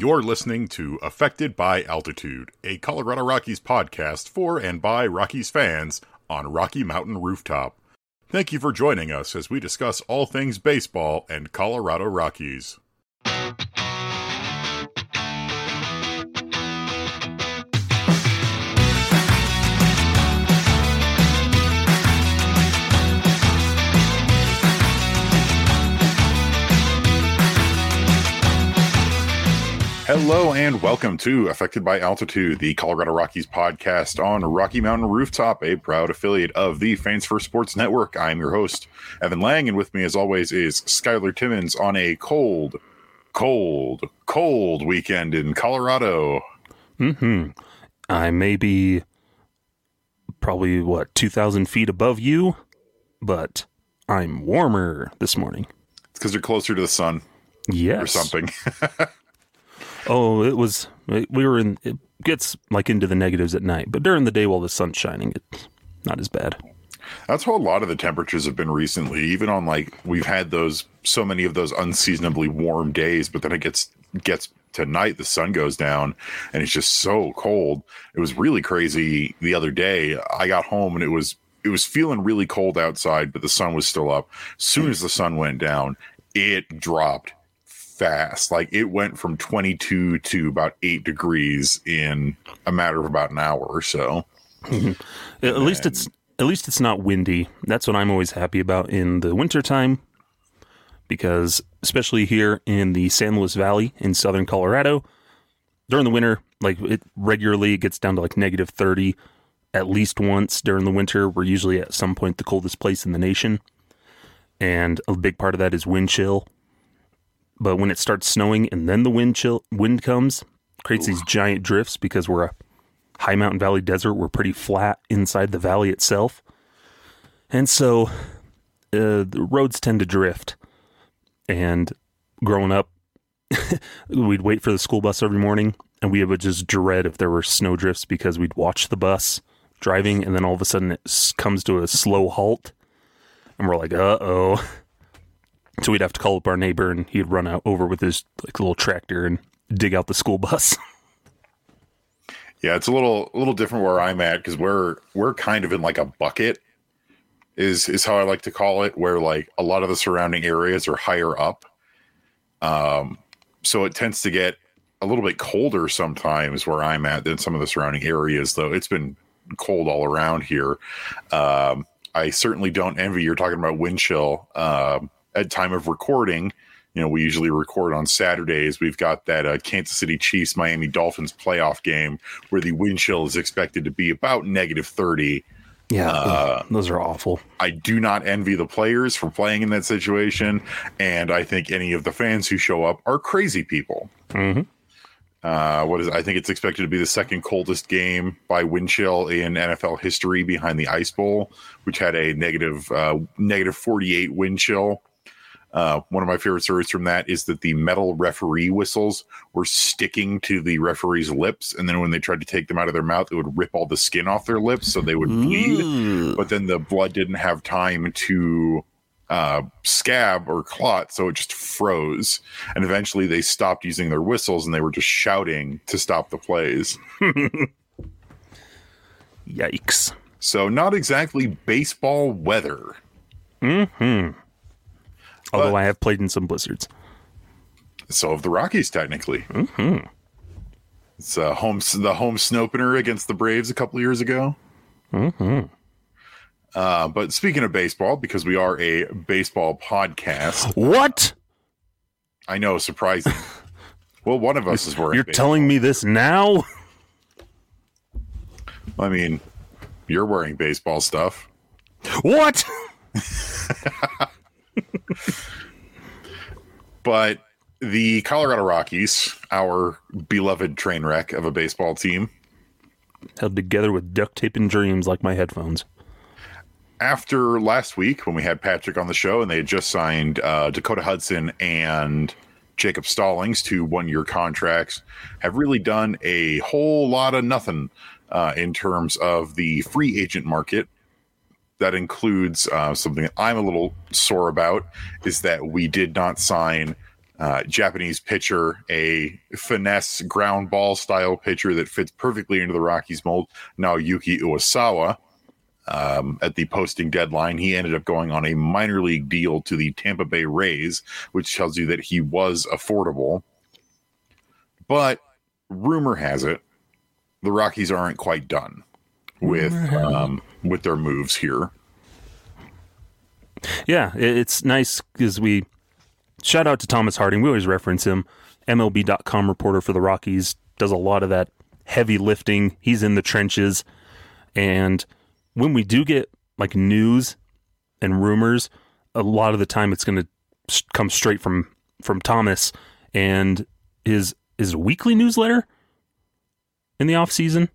You're listening to Affected by Altitude, a Colorado Rockies podcast for and by Rockies fans on Rocky Mountain Rooftop. Thank you for joining us as we discuss all things baseball and Colorado Rockies. Hello and welcome to Affected by Altitude, the Colorado Rockies podcast on Rocky Mountain Rooftop, a proud affiliate of the Fans First Sports Network. I'm your host, Evan Lang, and with me, as always, is Skyler Timmons on a cold, cold, cold weekend in Colorado. Hmm. I may be probably what two thousand feet above you, but I'm warmer this morning. It's because you're closer to the sun Yes. or something. Oh, it was. We were in. It gets like into the negatives at night, but during the day while the sun's shining, it's not as bad. That's how a lot of the temperatures have been recently. Even on like we've had those so many of those unseasonably warm days, but then it gets gets tonight the sun goes down, and it's just so cold. It was really crazy the other day. I got home and it was it was feeling really cold outside, but the sun was still up. As soon as the sun went down, it dropped fast. Like it went from 22 to about 8 degrees in a matter of about an hour or so. At least it's at least it's not windy. That's what I'm always happy about in the wintertime. Because especially here in the San Luis Valley in southern Colorado, during the winter, like it regularly gets down to like negative 30 at least once during the winter. We're usually at some point the coldest place in the nation. And a big part of that is wind chill. But when it starts snowing and then the wind chill wind comes, creates these giant drifts because we're a high mountain valley desert. We're pretty flat inside the valley itself. And so uh, the roads tend to drift. And growing up, we'd wait for the school bus every morning and we would just dread if there were snow drifts because we'd watch the bus driving and then all of a sudden it comes to a slow halt and we're like, uh oh. So we'd have to call up our neighbor and he'd run out over with his like little tractor and dig out the school bus. Yeah, it's a little a little different where I'm at because we're we're kind of in like a bucket is is how I like to call it, where like a lot of the surrounding areas are higher up. Um, so it tends to get a little bit colder sometimes where I'm at than some of the surrounding areas, though it's been cold all around here. Um, I certainly don't envy. You're talking about wind chill. Um, at time of recording, you know, we usually record on Saturdays. We've got that uh, Kansas City Chiefs Miami Dolphins playoff game where the wind chill is expected to be about negative 30. Yeah, Uh, those are awful. I do not envy the players for playing in that situation. And I think any of the fans who show up are crazy people. hmm Uh, what is I think it's expected to be the second coldest game by wind chill in NFL history behind the Ice Bowl, which had a negative uh, negative 48 wind chill. Uh, one of my favorite stories from that is that the metal referee whistles were sticking to the referee's lips, and then when they tried to take them out of their mouth, it would rip all the skin off their lips, so they would bleed Ooh. but then the blood didn't have time to uh, scab or clot, so it just froze. And eventually they stopped using their whistles and they were just shouting to stop the plays. Yikes. So, not exactly baseball weather. Hmm. Although But- I have played in some blizzards. So, of the Rockies, technically. Hmm. It's uh, home, the home snopener against the Braves a couple of years ago. Hmm. Uh, but speaking of baseball, because we are a baseball podcast, What? I know, surprising. well, one of us is wearing. You're baseball. telling me this now? I mean, you're wearing baseball stuff. What? But the Colorado Rockies, our beloved train wreck of a baseball team, Held together with duct tape and dreams like my headphones. after last week when we had Patrick on the show and they had just signed uh, Dakota Hudson and Jacob Stallings to one year contracts, have really done a whole lot of nothing uh, in terms of the free agent market. That includes uh, something I'm a little sore about is that we did not sign uh, Japanese pitcher, a finesse ground ball style pitcher that fits perfectly into the Rockies mold. Naoyuki Uwasawa. Um, at the posting deadline, he ended up going on a minor league deal to the Tampa Bay Rays, which tells you that he was affordable. But rumor has it the Rockies aren't quite done with um, with their moves here. Yeah, it's nice because we shout out to Thomas Harding. We always reference him. MLB.com reporter for the Rockies does a lot of that heavy lifting. He's in the trenches. And when we do get like news and rumors, a lot of the time it's going to come straight from from Thomas and his his weekly newsletter in the off season.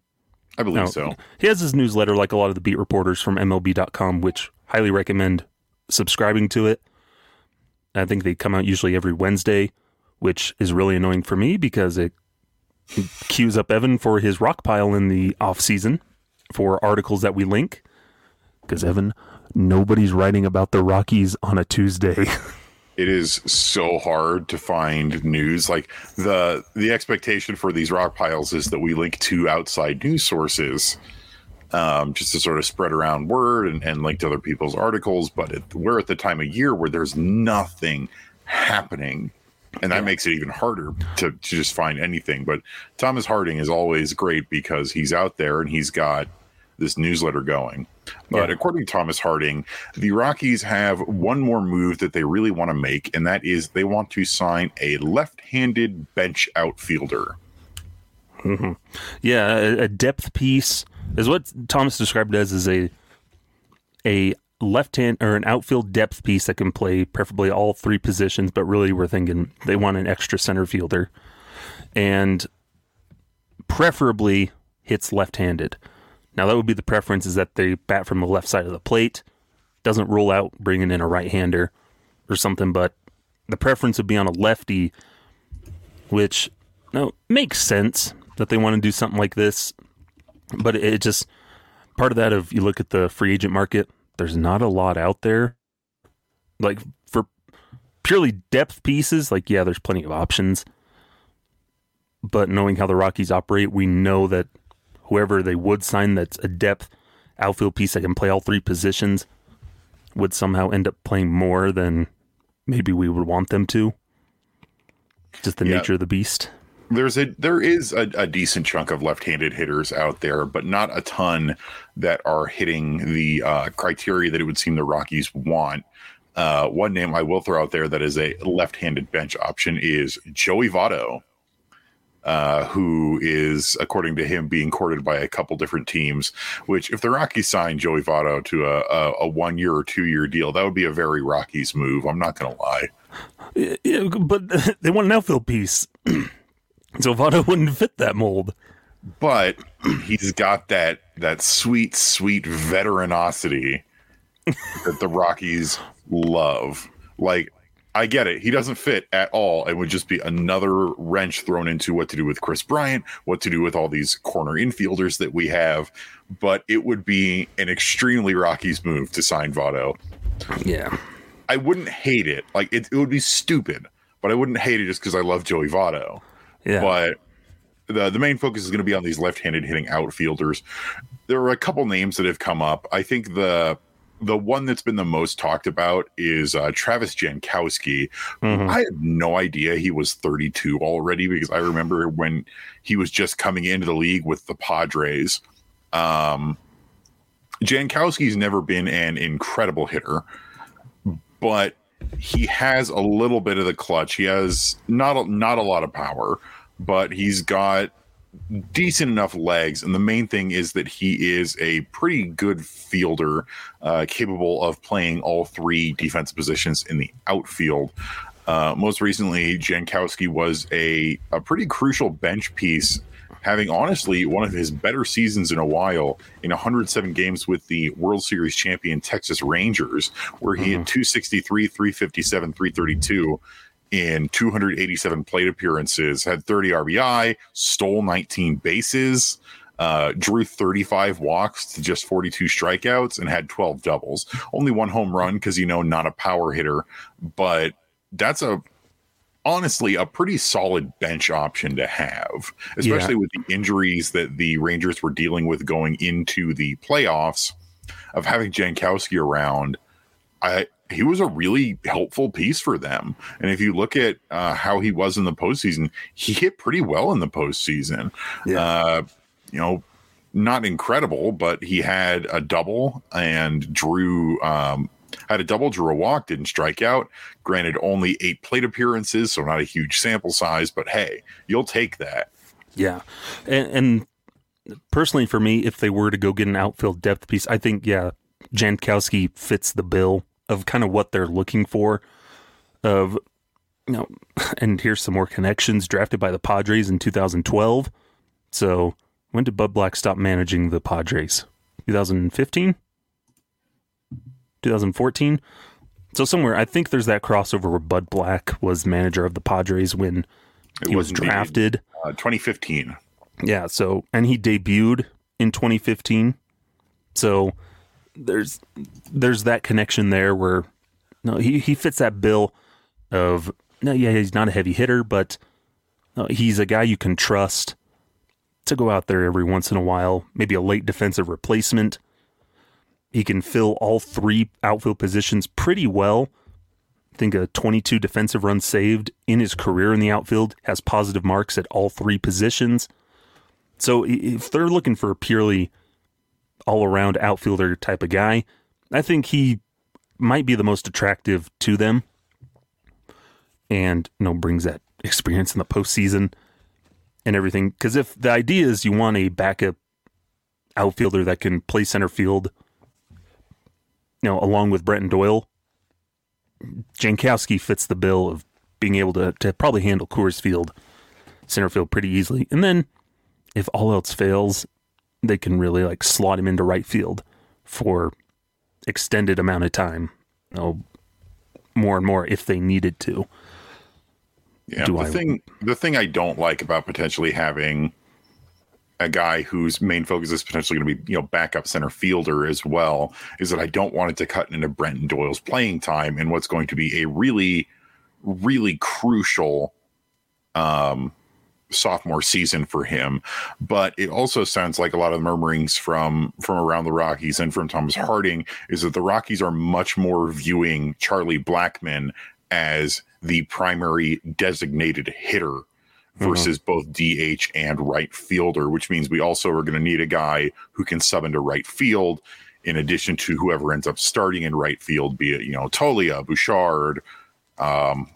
I believe now, so. He has his newsletter like a lot of the beat reporters from MLB.com, which highly recommend subscribing to it. I think they come out usually every Wednesday, which is really annoying for me because it queues up Evan for his rock pile in the off season for articles that we link. Because Evan, nobody's writing about the Rockies on a Tuesday. it is so hard to find news. Like the the expectation for these rock piles is that we link to outside news sources um, just to sort of spread around word and, and link to other people's articles. But it, we're at the time of year where there's nothing happening. And that yeah. makes it even harder to, to just find anything. But Thomas Harding is always great because he's out there and he's got this newsletter going. But yeah. according to Thomas Harding, the Rockies have one more move that they really want to make, and that is they want to sign a left handed bench outfielder. Mm-hmm. Yeah, a depth piece is what Thomas described it as is a a left hand or an outfield depth piece that can play preferably all three positions, but really we're thinking they want an extra center fielder and preferably hits left handed. Now that would be the preference is that they bat from the left side of the plate. Doesn't rule out bringing in a right hander or something, but the preference would be on a lefty, which no makes sense that they want to do something like this but it just part of that of you look at the free agent market there's not a lot out there like for purely depth pieces like yeah there's plenty of options but knowing how the rockies operate we know that whoever they would sign that's a depth outfield piece that can play all three positions would somehow end up playing more than maybe we would want them to just the yeah. nature of the beast there's a there is a, a, decent chunk of left-handed hitters out there, but not a ton that are hitting the uh, criteria that it would seem the Rockies want. Uh, one name I will throw out there that is a left-handed bench option is Joey Votto, uh, who is, according to him, being courted by a couple different teams. Which, if the Rockies sign Joey Votto to a, a, a one-year or two-year deal, that would be a very Rockies move. I'm not going to lie. Yeah, but they want an outfield piece. So Votto wouldn't fit that mold. But he's got that that sweet, sweet veteranosity that the Rockies love. Like, I get it. He doesn't fit at all. It would just be another wrench thrown into what to do with Kris Bryant, what to do with all these corner infielders that we have. But it would be an extremely Rockies move to sign Votto. Yeah. I wouldn't hate it. Like, it, it would be stupid, but I wouldn't hate it just because I love Joey Votto. Yeah. But the the main focus is going to be on these left-handed hitting outfielders. There are a couple names that have come up. I think the the one that's been the most talked about is uh, Travis Jankowski. Mm-hmm. I had no idea he was 32 already because I remember when he was just coming into the league with the Padres. Um, Jankowski's never been an incredible hitter, but he has a little bit of the clutch. He has not a, not a lot of power, but he's got decent enough legs. And the main thing is that he is a pretty good fielder, uh, capable of playing all three defensive positions in the outfield. Uh, most recently, Jankowski was a, a pretty crucial bench piece having honestly one of his better seasons in a while in 107 games with the World Series champion Texas Rangers, where he mm-hmm. had 263, 357, 332 in 287 plate appearances, had 30 RBI, stole 19 bases, uh, drew 35 walks to just 42 strikeouts, and had 12 doubles. Only one home run because, you know, not a power hitter, but that's a honestly a pretty solid bench option to have, especially yeah. with the injuries that the Rangers were dealing with going into the playoffs. Of having Jankowski around, I he was a really helpful piece for them. And if you look at uh, how he was in the postseason, he hit pretty well in the postseason. Yeah. Uh, you know, not incredible, but he had a double and drew um, had a double, drew a walk, didn't strike out. Granted, only eight plate appearances, so not a huge sample size, but hey, you'll take that. Yeah, and, and personally, for me, if they were to go get an outfield depth piece, I think yeah, Jankowski fits the bill of kind of what they're looking for. Of you know, and here's some more connections. Drafted by the Padres in 2012. So when did Bud Black stop managing the Padres? 2015, 2014. So somewhere, I think there's that crossover where Bud Black was manager of the Padres when it he was, drafted. Uh, 2015. Yeah. So and he debuted in 2015. So there's there's that connection there where no he he fits that bill of no yeah he's not a heavy hitter but no, he's a guy you can trust to go out there every once in a while maybe a late defensive replacement. He can fill all three outfield positions pretty well. I think a 22 defensive runs saved in his career in the outfield has positive marks at all three positions. So if they're looking for a purely all around outfielder type of guy. I think he might be the most attractive to them and you know brings that experience in the postseason and everything. Because if the idea is you want a backup outfielder that can play center field, you know, along with Brenton Doyle, Jankowski fits the bill of being able to to probably handle Coors Field center field pretty easily. And then if all else fails they can really like slot him into right field for extended amount of time. You know, more and more if they needed to. Yeah, Do the I... thing the thing I don't like about potentially having a guy whose main focus is potentially going to be, you know, backup center fielder as well, is that I don't want it to cut into Brenton Doyle's playing time and what's going to be a really, really crucial um sophomore season for him. But it also sounds like a lot of the murmurings from from around the Rockies and from Thomas Harding is that the Rockies are much more viewing Charlie Blackmon as the primary designated hitter mm-hmm. versus mm-hmm. both DH and right fielder, which means we also are going to need a guy who can sub into right field in addition to whoever ends up starting in right field, be it, you know, Toglia, Bouchard, um,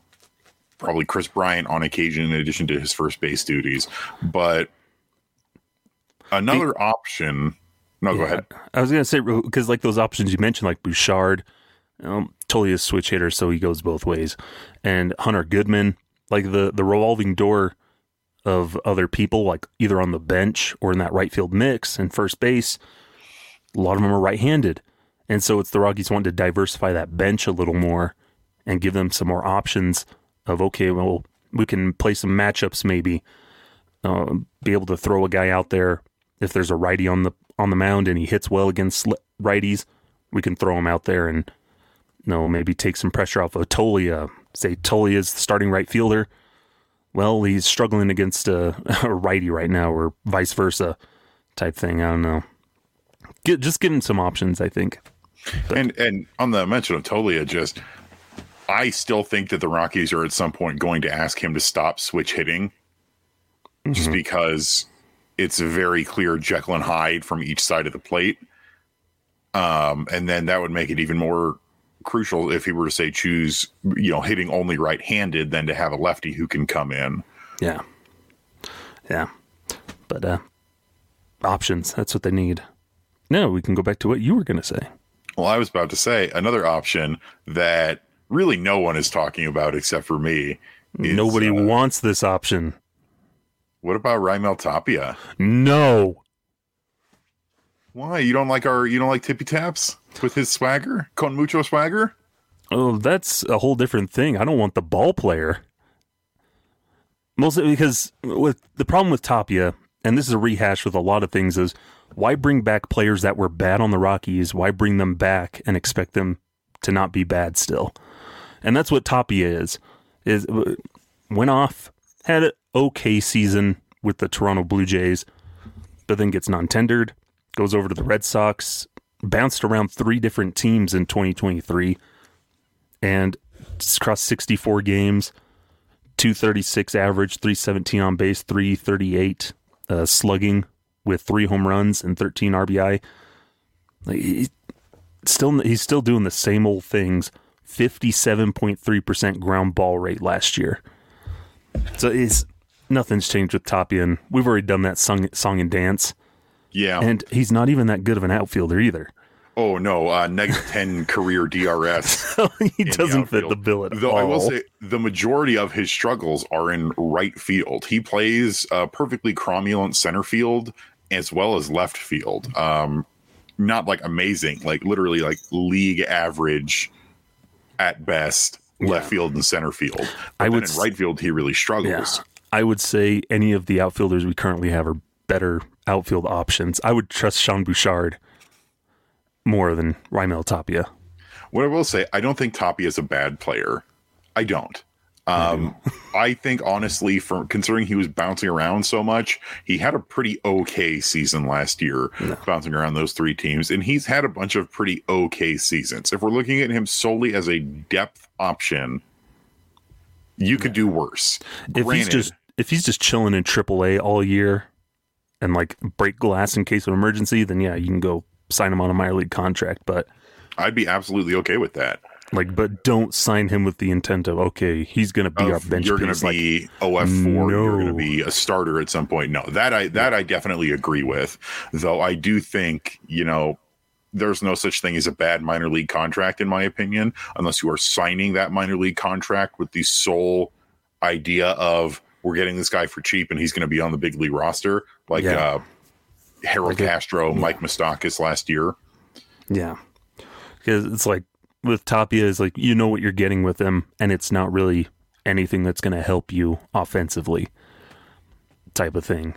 probably Kris Bryant on occasion in addition to his first base duties. But another the, option. No, yeah, go ahead. I was going to say because like those options you mentioned, like Bouchard, um, totally a switch hitter, so he goes both ways, and Hunter Goodman, like the the revolving door of other people, like either on the bench or in that right field mix and first base. A lot of them are right-handed, and so it's the Rockies wanting to diversify that bench a little more and give them some more options of okay, well, we can play some matchups maybe, uh, be able to throw a guy out there if there's a righty on the on the mound and he hits well against righties, we can throw him out there and you know maybe take some pressure off of Toglia. Say Toglia is the starting right fielder. Well, he's struggling against a, a righty right now, or vice versa, type thing. I don't know. Get, just give him some options, I think. But, and and on the mention of Toglia, just I still think that the Rockies are at some point going to ask him to stop switch hitting mm-hmm. just because it's a very clear Jekyll and Hyde from each side of the plate. Um, and then that would make it even more crucial if he were to say choose, you know, hitting only right handed than to have a lefty who can come in. Yeah. Yeah. But uh options, that's what they need. No, we can go back to what you were gonna say. Well, I was about to say another option that really no one is talking about except for me. Is, Nobody uh, wants this option. What about Raimel Tapia? No. Why? You don't like our you don't like Tippy Taps with his swagger? Con mucho swagger? Oh, that's a whole different thing. I don't want the ball player. Mostly because with the problem with Tapia, and this is a rehash with a lot of things, is why bring back players that were bad on the Rockies? Why bring them back and expect them to not be bad still? And that's what Tapia is. Is went off, had an okay season with the Toronto Blue Jays, but then gets non-tendered, goes over to the Red Sox, bounced around three different teams in 2023, and across 64 games, 236 average, 317 on base, 338 uh, slugging with three home runs and 13 RBI. Like, he, still, he's still doing the same old things. 57.3% ground ball rate last year. So it's nothing's changed with Tapia, and we've already done that song, song and dance. Yeah. And he's not even that good of an outfielder either. Oh no, uh, negative ten career DRS. he doesn't the fit the bill at Though all. I will say the majority of his struggles are in right field. He plays uh, perfectly cromulent center field as well as left field. Um, not like amazing, like literally like league average at best. Left Yeah. field and center field. But I would in right field he really struggles. I would say any of the outfielders we currently have are better outfield options. I would trust Sean Bouchard more than Raimel Tapia. What I will say, I don't think Toppy is a bad player. I don't. Um, I think honestly, for considering he was bouncing around so much, he had a pretty okay season last year, bouncing around those three teams, and he's had a bunch of pretty okay seasons. If we're looking at him solely as a depth option, you could do worse. If he's just if he's just chilling in AAA all year and like break glass in case of emergency, then yeah, you can go sign him on a minor league contract. But I'd be absolutely okay with that. Like, but don't sign him with the intent of okay, he's going to be our bench you're going to Like, be OF four. You're going to be a starter at some point. No, that I that I definitely agree with. Though I do think you know there's no such thing as a bad minor league contract in my opinion, unless you are signing that minor league contract with the sole idea of we're getting this guy for cheap and he's going to be on the big league roster, like Yeah. uh, Harold Like Castro, Mike Moustakas last year. yeah, because it's like with Tapia is like you know what you're getting with him, and it's not really anything that's going to help you offensively, type of thing.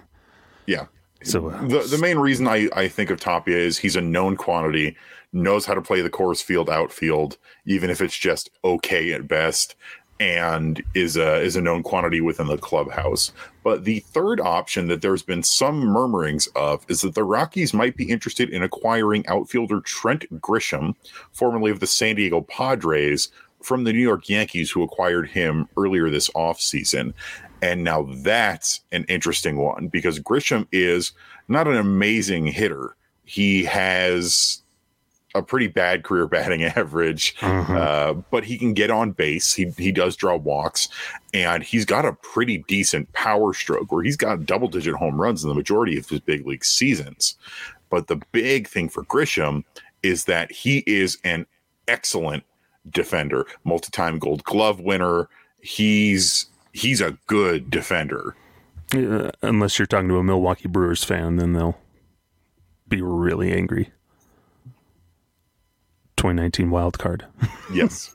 Yeah. So uh, the the main reason I, I think of Tapia is he's a known quantity, knows how to play the Coors Field outfield, even if it's just okay at best, and is a is a known quantity within the clubhouse. But the third option that there's been some murmurings of is that the Rockies might be interested in acquiring outfielder Trent Grisham, formerly of the San Diego Padres, from the New York Yankees, who acquired him earlier this offseason. And now that's an interesting one because Grisham is not an amazing hitter. He has a pretty bad career batting average, uh, but he can get on base. He he does draw walks, and he's got a pretty decent power stroke where he's got double digit home runs in the majority of his big league seasons. But the big thing for Grisham is that he is an excellent defender, multi time Gold Glove winner. He's he's a good defender. uh, unless you're talking to a Milwaukee Brewers fan, then they'll be really angry. 2019 wild card. Yes.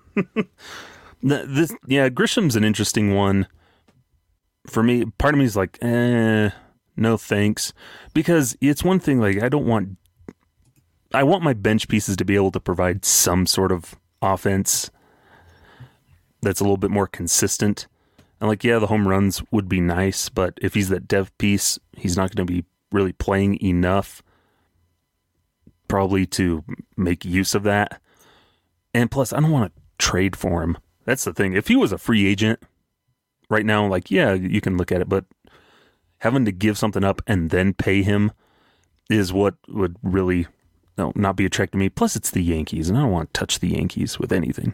This, yeah, Grisham's an interesting one. For me, part of me is like, eh, no thanks, because it's one thing. Like, I don't want, I want my bench pieces to be able to provide some sort of offense that's a little bit more consistent. And like, yeah, the home runs would be nice, but if he's that dev piece, he's not going to be really playing enough, probably to make use of that. And plus, I don't want to trade for him. That's the thing. If he was a free agent right now, like, yeah, you can look at it, but having to give something up and then pay him is what would really no, not be attractive to me. Plus, it's the Yankees, and I don't want to touch the Yankees with anything.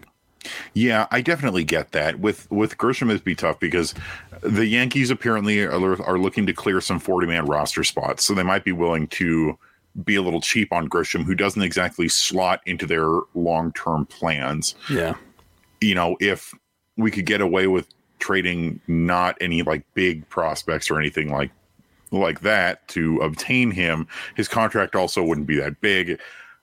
Yeah, I definitely get that. With with Grisham, it'd be tough because the Yankees apparently are, are looking to clear some forty man roster spots, so they might be willing to be a little cheap on Grisham, who doesn't exactly slot into their long term plans. Yeah. You know, if we could get away with trading not any like big prospects or anything like like that to obtain him, his contract also wouldn't be that big.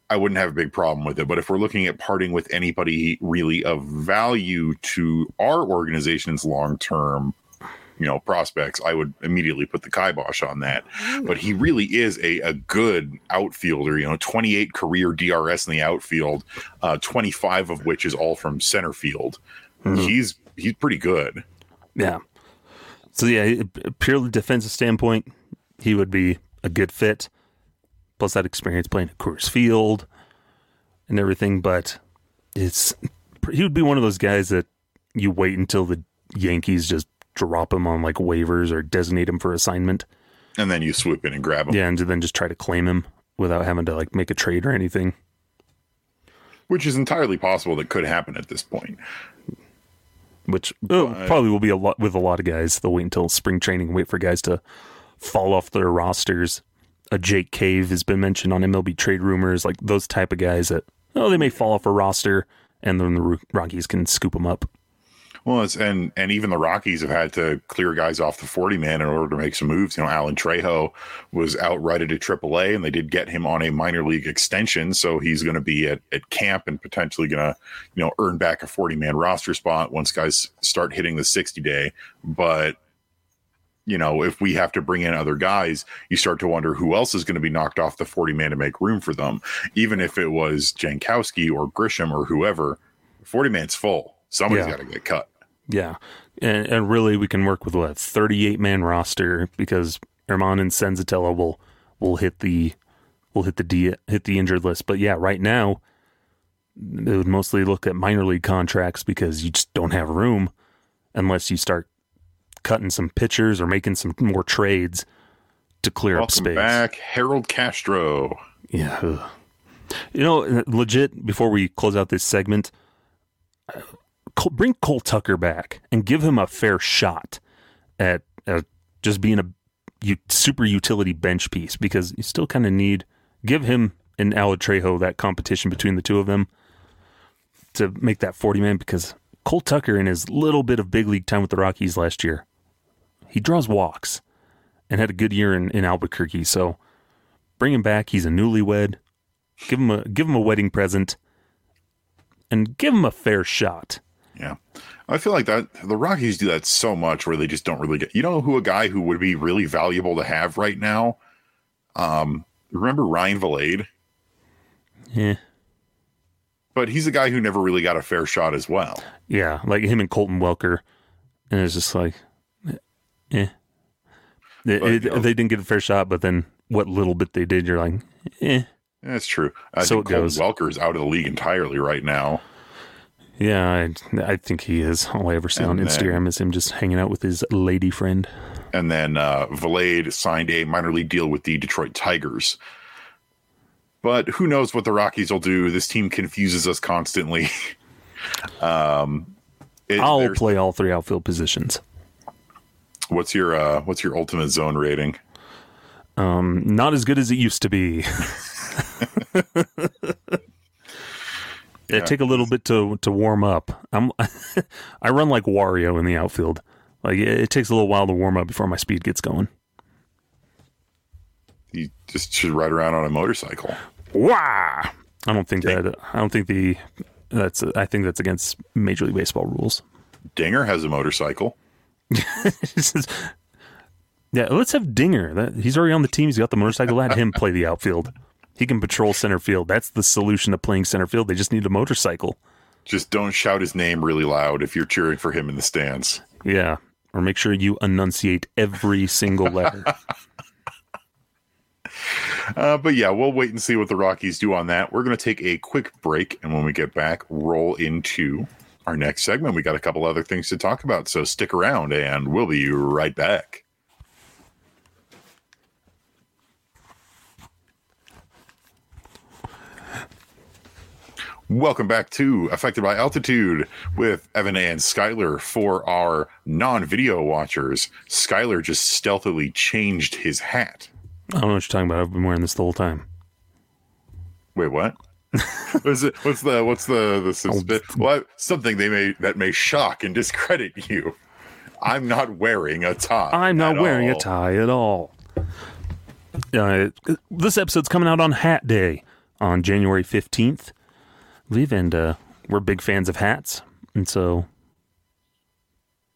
I wouldn't have a big problem with it. But if we're looking at parting with anybody really of value to our organization's long term, you know, prospects, I would immediately put the kibosh on that. But he really is a, a good outfielder, you know, 28 career DRS in the outfield, uh, 25 of which is all from center field. He's he's pretty good. Yeah. So yeah, purely defensive standpoint, he would be a good fit. Plus that experience playing at Coors Field and everything. But it's he would be one of those guys that you wait until the Yankees just drop him on like waivers or designate him for assignment. And then you swoop in and grab him. Yeah, and then just try to claim him without having to like make a trade or anything. Which is entirely possible that could happen at this point. Which oh, probably will be a lot with a lot of guys. They'll wait until spring training wait for guys to fall off their rosters. A Jake Cave has been mentioned on MLB trade rumors, like those type of guys that oh they may fall off a roster and then the Rockies can scoop them up. Well, it's and and even the Rockies have had to clear guys off the forty man in order to make some moves. You know, Alan Trejo was outrighted at AAA, and they did get him on a minor league extension, so he's going to be at, at camp and potentially going to you know earn back a forty man roster spot once guys start hitting the sixty day. But you know, if we have to bring in other guys, you start to wonder who else is going to be knocked off the 40 man to make room for them. Even if it was Jankowski or Grisham or whoever, 40 man's full. Somebody's yeah. got to get cut. Yeah. And, and really, we can work with what 38 man roster because Germán and Senzatela will will hit the will hit the D, hit the injured list. But yeah, right now they would mostly look at minor league contracts because you just don't have room unless you start cutting some pitchers or making some more trades to clear Welcome up space. Back, Harold Castro. Yeah. You know, legit. Before we close out this segment, bring Cole Tucker back and give him a fair shot at just being a super utility bench piece because you still kind of need give him and Alan Trejo that competition between the two of them to make that 40 man because Cole Tucker in his little bit of big league time with the Rockies last year, he draws walks and had a good year in, in Albuquerque. So bring him back. He's a newlywed. Give him a give him a wedding present and give him a fair shot. Yeah. I feel like that the Rockies do that so much where they just don't really get you know who a guy who would be really valuable to have right now? Um remember Ryan Vilade? Yeah. But he's a guy who never really got a fair shot as well. Yeah, like him and Colton Welker. And it's just like eh. They, but, it, you know, they didn't get a fair shot, but then what little bit they did, you're like, eh. That's true. I so think Colton Welker is out of the league entirely right now. Yeah, I, I think he is. All I ever see and on then, Instagram is him just hanging out with his lady friend. And then uh, Vilade signed a minor league deal with the Detroit Tigers. But who knows what the Rockies will do? This team confuses us constantly. um, it, I'll play all three outfield positions. What's your uh, What's your ultimate zone rating? Um, not as good as it used to be. Yeah. It take a little bit to to warm up. I'm I run like Wario in the outfield. Like it, it, takes a little while to warm up before my speed gets going. You just should ride around on a motorcycle. Wow! I don't think that. I don't think the that's. I think that's against Major League Baseball rules. Dinger has a motorcycle. yeah, let's have Dinger. That, he's already on the team. He's got the motorcycle. Let him play the outfield. He can patrol center field. That's the solution to playing center field. They just need a motorcycle. Just don't shout his name really loud if you're cheering for him in the stands. Yeah. Or make sure you enunciate every single letter. uh, but yeah, we'll wait and see what the Rockies do on that. We're going to take a quick break. And when we get back, roll into our next segment. We got a couple other things to talk about. So stick around and we'll be right back. Welcome back to Affected by Altitude with Evan and Skyler for our non video watchers. Skyler just stealthily changed his hat. I don't know what you're talking about. I've been wearing this the whole time. Wait, what? what's, the, what's the what's the the oh, well, something they may that may shock and discredit you. I'm not wearing a tie. I'm not wearing all. a tie at all. Uh, this episode's coming out on Hat Day on January 15th believe, and uh, we're big fans of hats, and so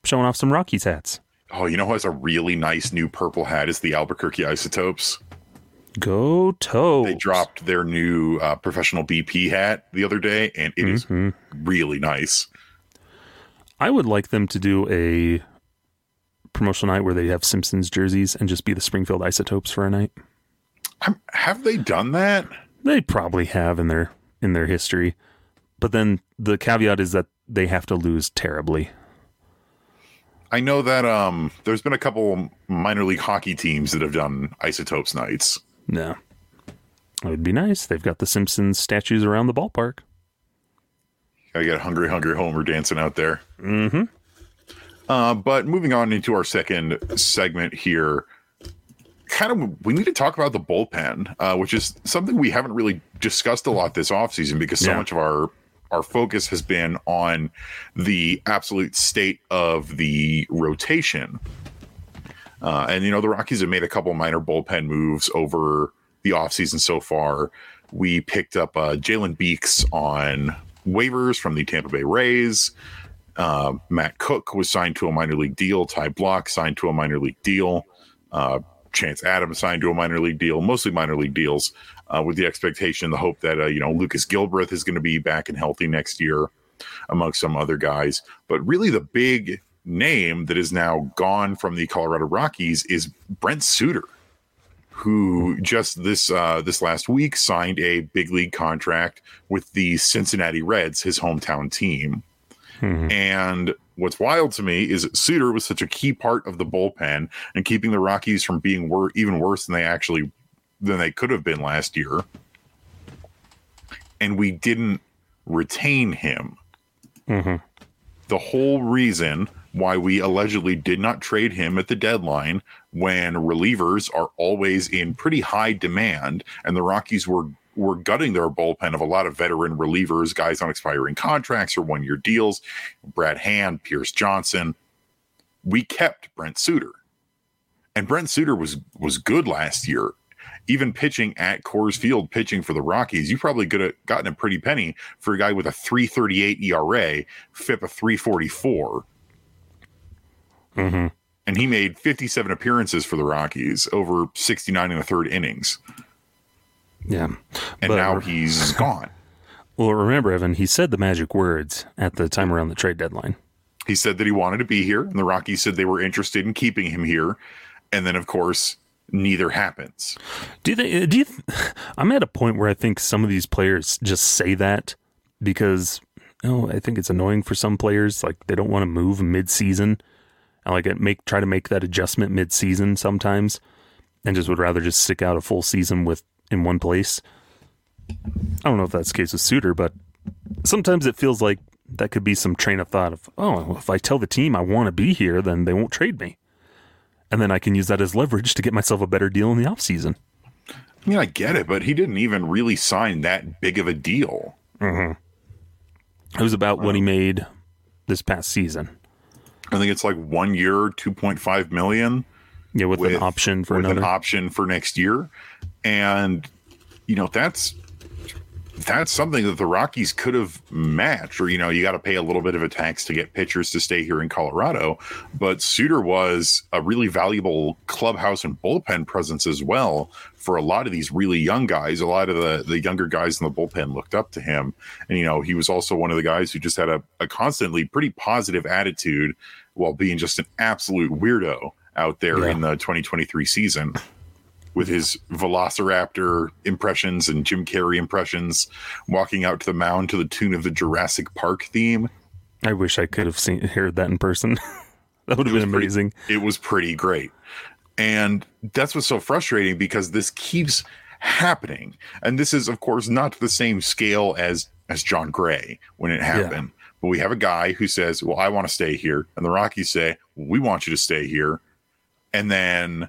showing off some Rockies hats. Oh, you know who has a really nice new purple hat? Is the Albuquerque Isotopes. Go Toes! They dropped their new uh, professional BP hat the other day, and it mm-hmm. is really nice. I would like them to do a promotional night where they have Simpsons jerseys and just be the Springfield Isotopes for a night? I'm, have they done that? They probably have in their in their history, but then the caveat is that they have to lose terribly. I know that um, there's been a couple minor league hockey teams that have done Isotopes nights. Yeah. it would be nice. They've got the Simpsons statues around the ballpark. I Gotta get hungry, hungry Homer dancing out there. Mm-hmm. Uh, but moving on into our second segment here, kind of we need to talk about the bullpen, uh, which is something we haven't really discussed a lot this offseason because so Yeah. much of our our focus has been on the absolute state of the rotation. Uh, and you know the Rockies have made a couple minor bullpen moves over the offseason so far. We picked up uh, Jalen Beeks on waivers from the Tampa Bay Rays. Uh, Matt Koch was signed to a minor league deal. Ty Blach signed to a minor league deal. Uh, Chance Adams signed to a minor league deal, mostly minor league deals, uh, with the expectation, the hope that uh, you know Lucas Gilbreth is going to be back and healthy next year, amongst some other guys. But really, the big name that is now gone from the Colorado Rockies is Brent Suter, who just this uh, this last week signed a big league contract with the Cincinnati Reds, his hometown team. And what's wild to me is that Suter was such a key part of the bullpen and keeping the Rockies from being wor- even worse than they actually than they could have been last year. And we didn't retain him. Mm-hmm. The whole reason why we allegedly did not trade him at the deadline when relievers are always in pretty high demand and the Rockies were were gutting their bullpen of a lot of veteran relievers, guys on expiring contracts or one year deals, Brad Hand, Pierce Johnson. We kept Brent Suter. And Brent Suter was was good last year. Even pitching at Coors Field, pitching for the Rockies, you probably could have gotten a pretty penny for a guy with a 338 ERA, FIP a 344 Mm-hmm. and he made 57 appearances for the Rockies over 69 and a third innings. Yeah, And But- now he's gone. well, remember, Evan, he said the magic words at the time around the trade deadline. He said that he wanted to be here, and the Rockies said they were interested in keeping him here. And then, of course, neither happens. Do you? Uh, do you? I'm at a point where I think some of these players just say that because, oh, I think it's annoying for some players. Like they don't want to move mid-season, and like it make try to make that adjustment mid-season sometimes, and just would rather just stick out a full season with in one place. I don't know if that's the case with Suter, but sometimes it feels like that could be some train of thought of, oh, if I tell the team I want to be here, then they won't trade me. And then I can use that as leverage to get myself a better deal in the offseason. I mean, I get it, but he didn't even really sign that big of a deal. Mm-hmm. It was about what he made this past season. I think it's like one year, 2.5 million. Yeah, with, an option for with another. an option for next year, and you know that's that's something that the Rockies could have matched. Or you know, you got to pay a little bit of a tax to get pitchers to stay here in Colorado. But Suter was a really valuable clubhouse and bullpen presence as well for a lot of these really young guys. A lot of the the younger guys in the bullpen looked up to him, and you know, he was also one of the guys who just had a, a constantly pretty positive attitude while being just an absolute weirdo out there Yeah. in the 2023 season with his Velociraptor impressions and Jim Carrey impressions, walking out to the mound to the tune of the Jurassic Park theme. I wish I could have seen heard that in person. that would have been pretty- amazing. It was pretty great. And that's what's so frustrating because this keeps happening. And this is, of course, not the same scale as as Jon Gray when it happened. But we have a guy who says, Well, I want to stay here. And the Rockies say, We want you to stay here. And then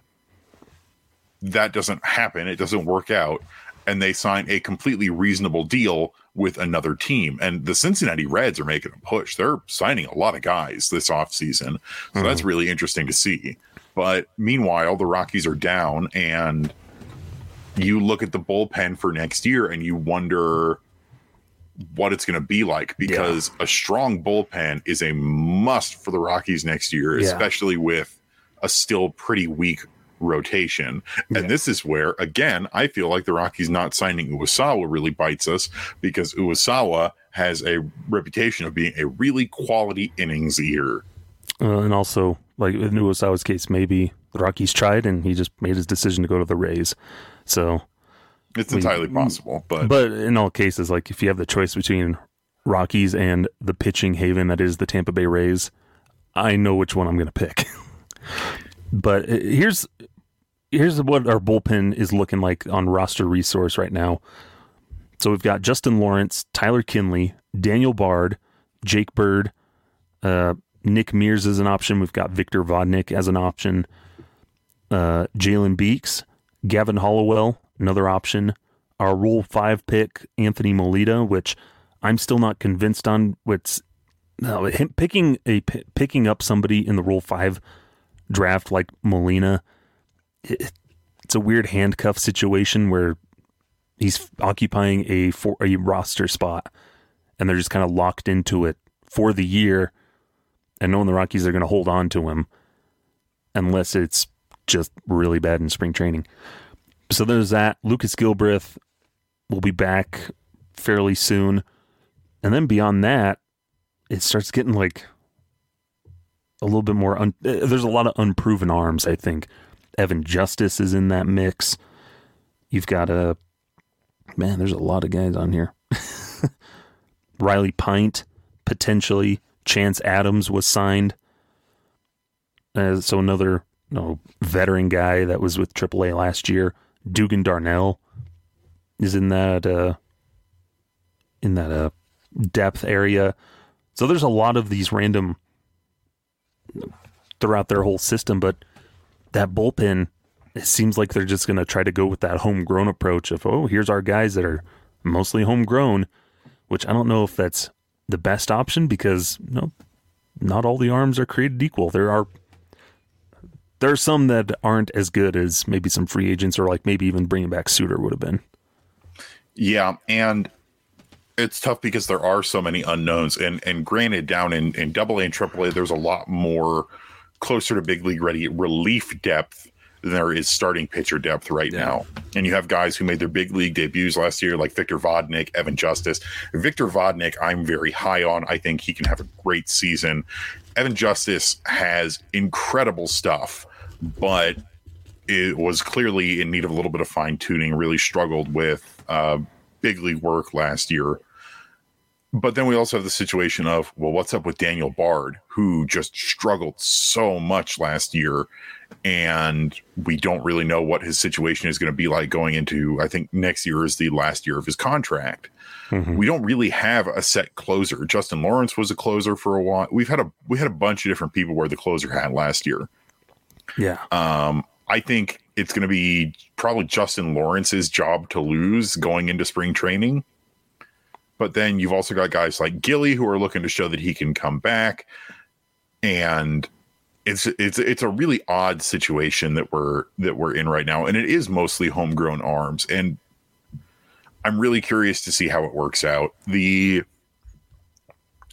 that doesn't happen. It doesn't work out. And they sign a completely reasonable deal with another team. And the Cincinnati Reds are making a push. They're signing a lot of guys this offseason. So that's mm-hmm. really interesting to see. But meanwhile, the Rockies are down, and you look at the bullpen for next year and you wonder what it's going to be like because a strong bullpen is a must for the Rockies next year, Yeah. especially with a still pretty weak rotation. And this is where, again, I feel like the Rockies not signing Uwasawa really bites us because Uwasawa has a reputation of being a really quality innings eater. Uh, and also like in Uwasawa's case, maybe the Rockies tried and he just made his decision to go to the Rays. So it's entirely possible, but but in all cases, like if you have the choice between Rockies and the pitching haven that is the Tampa Bay Rays, I know which one I'm going to pick. but uh, here's here's what our bullpen is looking like on roster resource right now. So we've got Justin Lawrence, Tyler Kinley, Daniel Bard, Jake Bird, uh, Nick Mears as an option. We've got Victor Vodnik as an option. Uh, Jalen Beeks, Gavin Hollowell, another option. Our Rule Five pick, Anthony Molina, which I'm still not convinced on. What's no, picking a picking up somebody in the Rule Five draft like Molina. It, it's a weird handcuff situation where he's occupying a for a roster spot, and they're just kind of locked into it for the year, and knowing the Rockies are going to hold on to him unless it's just really bad in spring training. So there's that. Lucas Gilbreth will be back fairly soon. And then beyond that, it starts getting like a little bit more. Un- uh, there's a lot of unproven arms, I think. Evan Justice is in that mix. You've got a man, there's a lot of guys on here. Riley Pint, potentially. Chance Adams was signed. Uh, so another you know, veteran guy that was with AAA last year. Dugan Darnell is in that uh, in that uh, depth area. So there's a lot of these random throughout their whole system, but that bullpen, it seems like they're just going to try to go with that homegrown approach of, oh, here's our guys that are mostly homegrown, which I don't know if that's the best option because no, not all the arms are created equal. There are there are some that aren't as good as maybe some free agents or like maybe even bringing back Suter would have been. Yeah, and it's tough because there are so many unknowns. And and granted, down in in Double A and Triple A, there's a lot more closer to big league ready relief depth than there is starting pitcher depth right yeah. now. And you have guys who made their big league debuts last year, like Victor Vodnik, Evan Justice. Victor Vodnik, I'm very high on. I think he can have a great season. Evan Justice has incredible stuff, but it was clearly in need of a little bit of fine tuning. Really struggled with uh, big league work last year. But then we also have the situation of, well, what's up with Daniel Bard, who just struggled so much last year, and we don't really know what his situation is going to be like going into. I think next year is the last year of his contract. Mm-hmm. We don't really have a set closer. Justin Lawrence was a closer for a while. We've had a we had a bunch of different people where the closer had last year. Yeah. Um, I think it's going to be probably Justin Lawrence's job to lose going into spring training. But then you've also got guys like Gilly who are looking to show that he can come back, and it's it's it's a really odd situation that we're that we're in right now, and it is mostly homegrown arms. And I'm really curious to see how it works out. The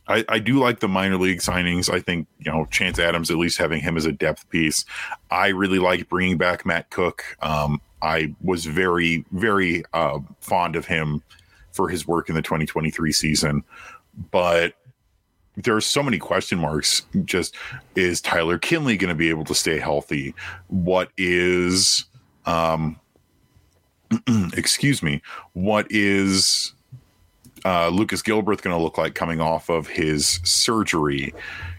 I, I do like the minor league signings. I think you know Chance Adams, at least having him as a depth piece. I really like bringing back Matt Koch. Um, I was very very uh, fond of him for his work in the 2023 season, but there are so many question marks. Just is Tyler Kinley going to be able to stay healthy? What is um, excuse me, what is uh, Lucas Gilbreth going to look like coming off of his surgery?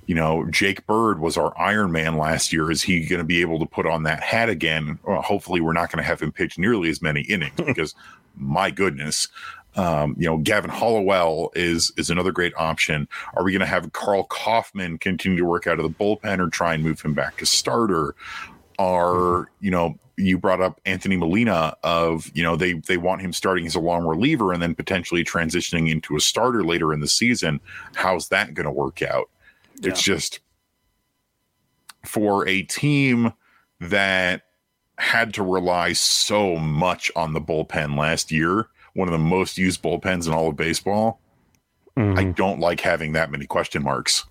You know, Jake Bird was our Iron Man last year. Is he going to be able to put on that hat again? Well, hopefully, we're not going to have him pitch nearly as many innings because, my goodness, um, you know, Gavin Hollowell is is another great option. Are we going to have Karl Kauffmann continue to work out of the bullpen or try and move him back to starter? Are you know you brought up Anthony Molina of you know they they want him starting as a long reliever and then potentially transitioning into a starter later in the season. How's that going to work out? Yeah. It's just for a team that had to rely so much on the bullpen last year, one of the most used bullpens in all of baseball. Mm-hmm. I don't like having that many question marks.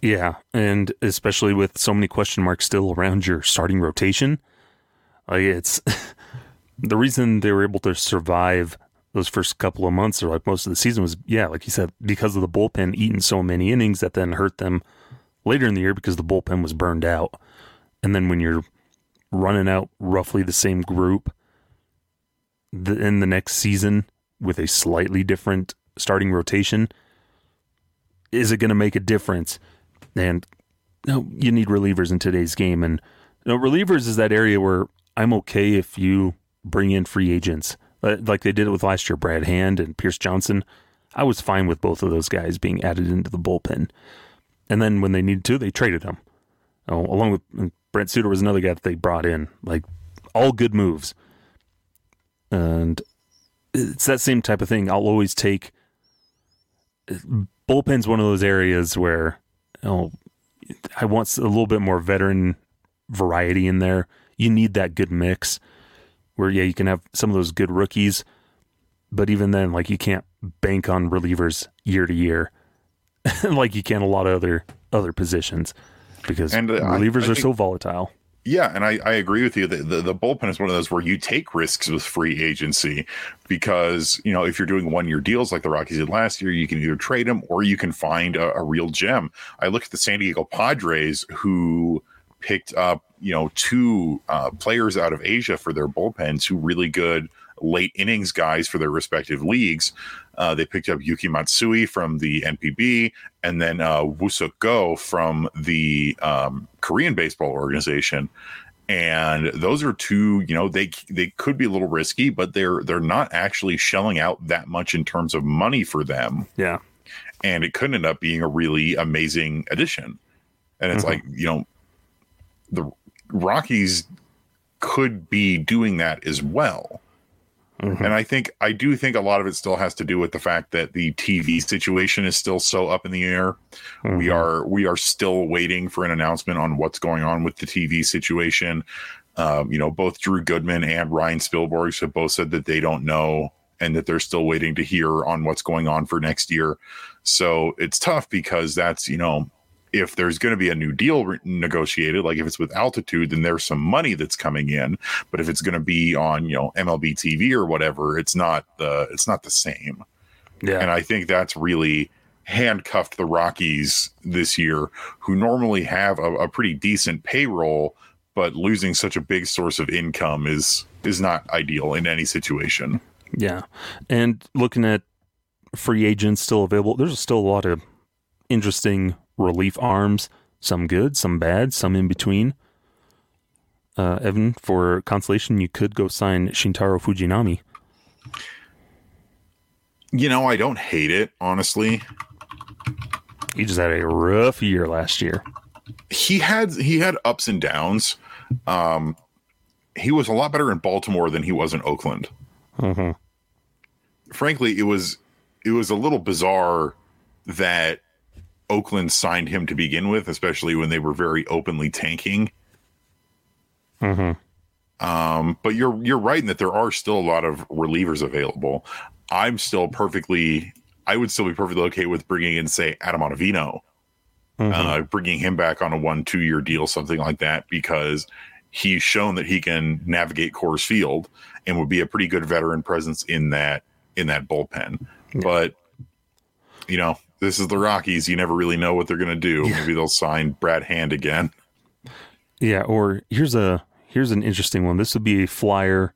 Yeah, and especially with so many question marks still around your starting rotation like it's the reason they were able to survive those first couple of months or like most of the season was yeah, like you said, because of the bullpen eating so many innings that then hurt them later in the year because the bullpen was burned out. And then when you're running out roughly the same group the, in the next season with a slightly different starting rotation, is it going to make a difference? And no, you need relievers in today's game. And you know, relievers is that area where I'm okay if you bring in free agents, uh, like they did it with last year, Brad Hand and Pierce Johnson. I was fine with both of those guys being added into the bullpen. And then when they needed to, they traded them. Oh, along with Brent Suter was another guy that they brought in. Like all good moves. And it's that same type of thing. I'll always take bullpen's one of those areas where you know, I want a little bit more veteran variety in there. You need that good mix where yeah, you can have some of those good rookies, but even then, like you can't bank on relievers year to year, like you can a lot of other other positions because and, uh, relievers I, I are so volatile. Yeah, and I, I agree with you. The, the, the bullpen is one of those where you take risks with free agency because you know if you're doing one year deals like the Rockies did last year, you can either trade them or you can find a, a real gem. I look at the San Diego Padres who picked up you know two uh, players out of Asia for their bullpen, two really good late innings guys for their respective leagues. Uh, they picked up Yuki Matsui from the NPB and then uh, Woo-Suk Go from the um, Korean baseball organization. And those are two, you know, they they could be a little risky, but they're they're not actually shelling out that much in terms of money for them. Yeah, and it could end up being a really amazing addition. And it's mm-hmm. like you know, the Rockies could be doing that as well. Mm-hmm. And I think I do think a lot of it still has to do with the fact that the TV situation is still so up in the air. Mm-hmm. We are we are still waiting for an announcement on what's going on with the TV situation. Um, you know, both Drew Goodman and Ryan Spilborghs have both said that they don't know and that they're still waiting to hear on what's going on for next year. So it's tough because that's you know if there's going to be a new deal re- negotiated, like if it's with altitude, then there's some money that's coming in. But if it's going to be on, you know, MLB TV or whatever, it's not the it's not the same. Yeah. And I think that's really handcuffed the Rockies this year, who normally have a, a pretty decent payroll, but losing such a big source of income is is not ideal in any situation. Yeah. And looking at free agents still available, there's still a lot of interesting relief arms, some good, some bad, some in between. Uh, Evan, for consolation, you could go sign Shintaro Fujinami. You know, I don't hate it, honestly. He just had a rough year last year. He had he had ups and downs. Um, he was a lot better in Baltimore than he was in Oakland. Mm-hmm. Frankly, it was it was a little bizarre that Oakland signed him to begin with, especially when they were very openly tanking. Mm-hmm. Um, but you're you're right in that there are still a lot of relievers available. I'm still perfectly, I would still be perfectly okay with bringing in, say, Adam Ottavino, mm-hmm. uh, bringing him back on a one two year deal, something like that, because he's shown that he can navigate Coors Field and would be a pretty good veteran presence in that in that bullpen. Yeah. But you know, this is the Rockies. You never really know what they're going to do. Yeah. Maybe they'll sign Brad Hand again. Yeah, or here's a here's an interesting one. This would be a flyer,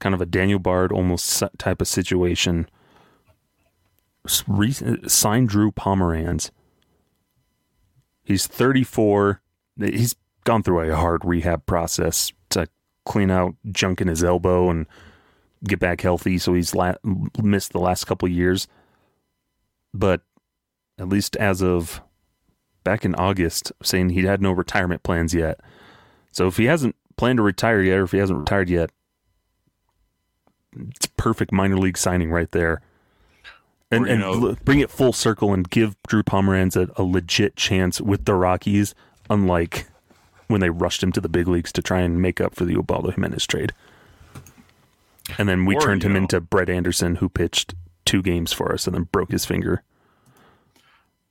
kind of a Daniel Bard almost type of situation. Re- sign Drew Pomeranz. He's 34. He's gone through a hard rehab process to clean out junk in his elbow and get back healthy. So he's la- missed the last couple years. But at least as of back in August, saying he had no retirement plans yet. So if he hasn't planned to retire yet, or if he hasn't retired yet, it's perfect minor league signing right there. And, and know, bring it full circle and give Drew Pomeranz a, a legit chance with the Rockies, unlike when they rushed him to the big leagues to try and make up for the Ubaldo Jimenez trade. And then we or, turned him know, into Brett Anderson, who pitched two games for us and then broke his finger.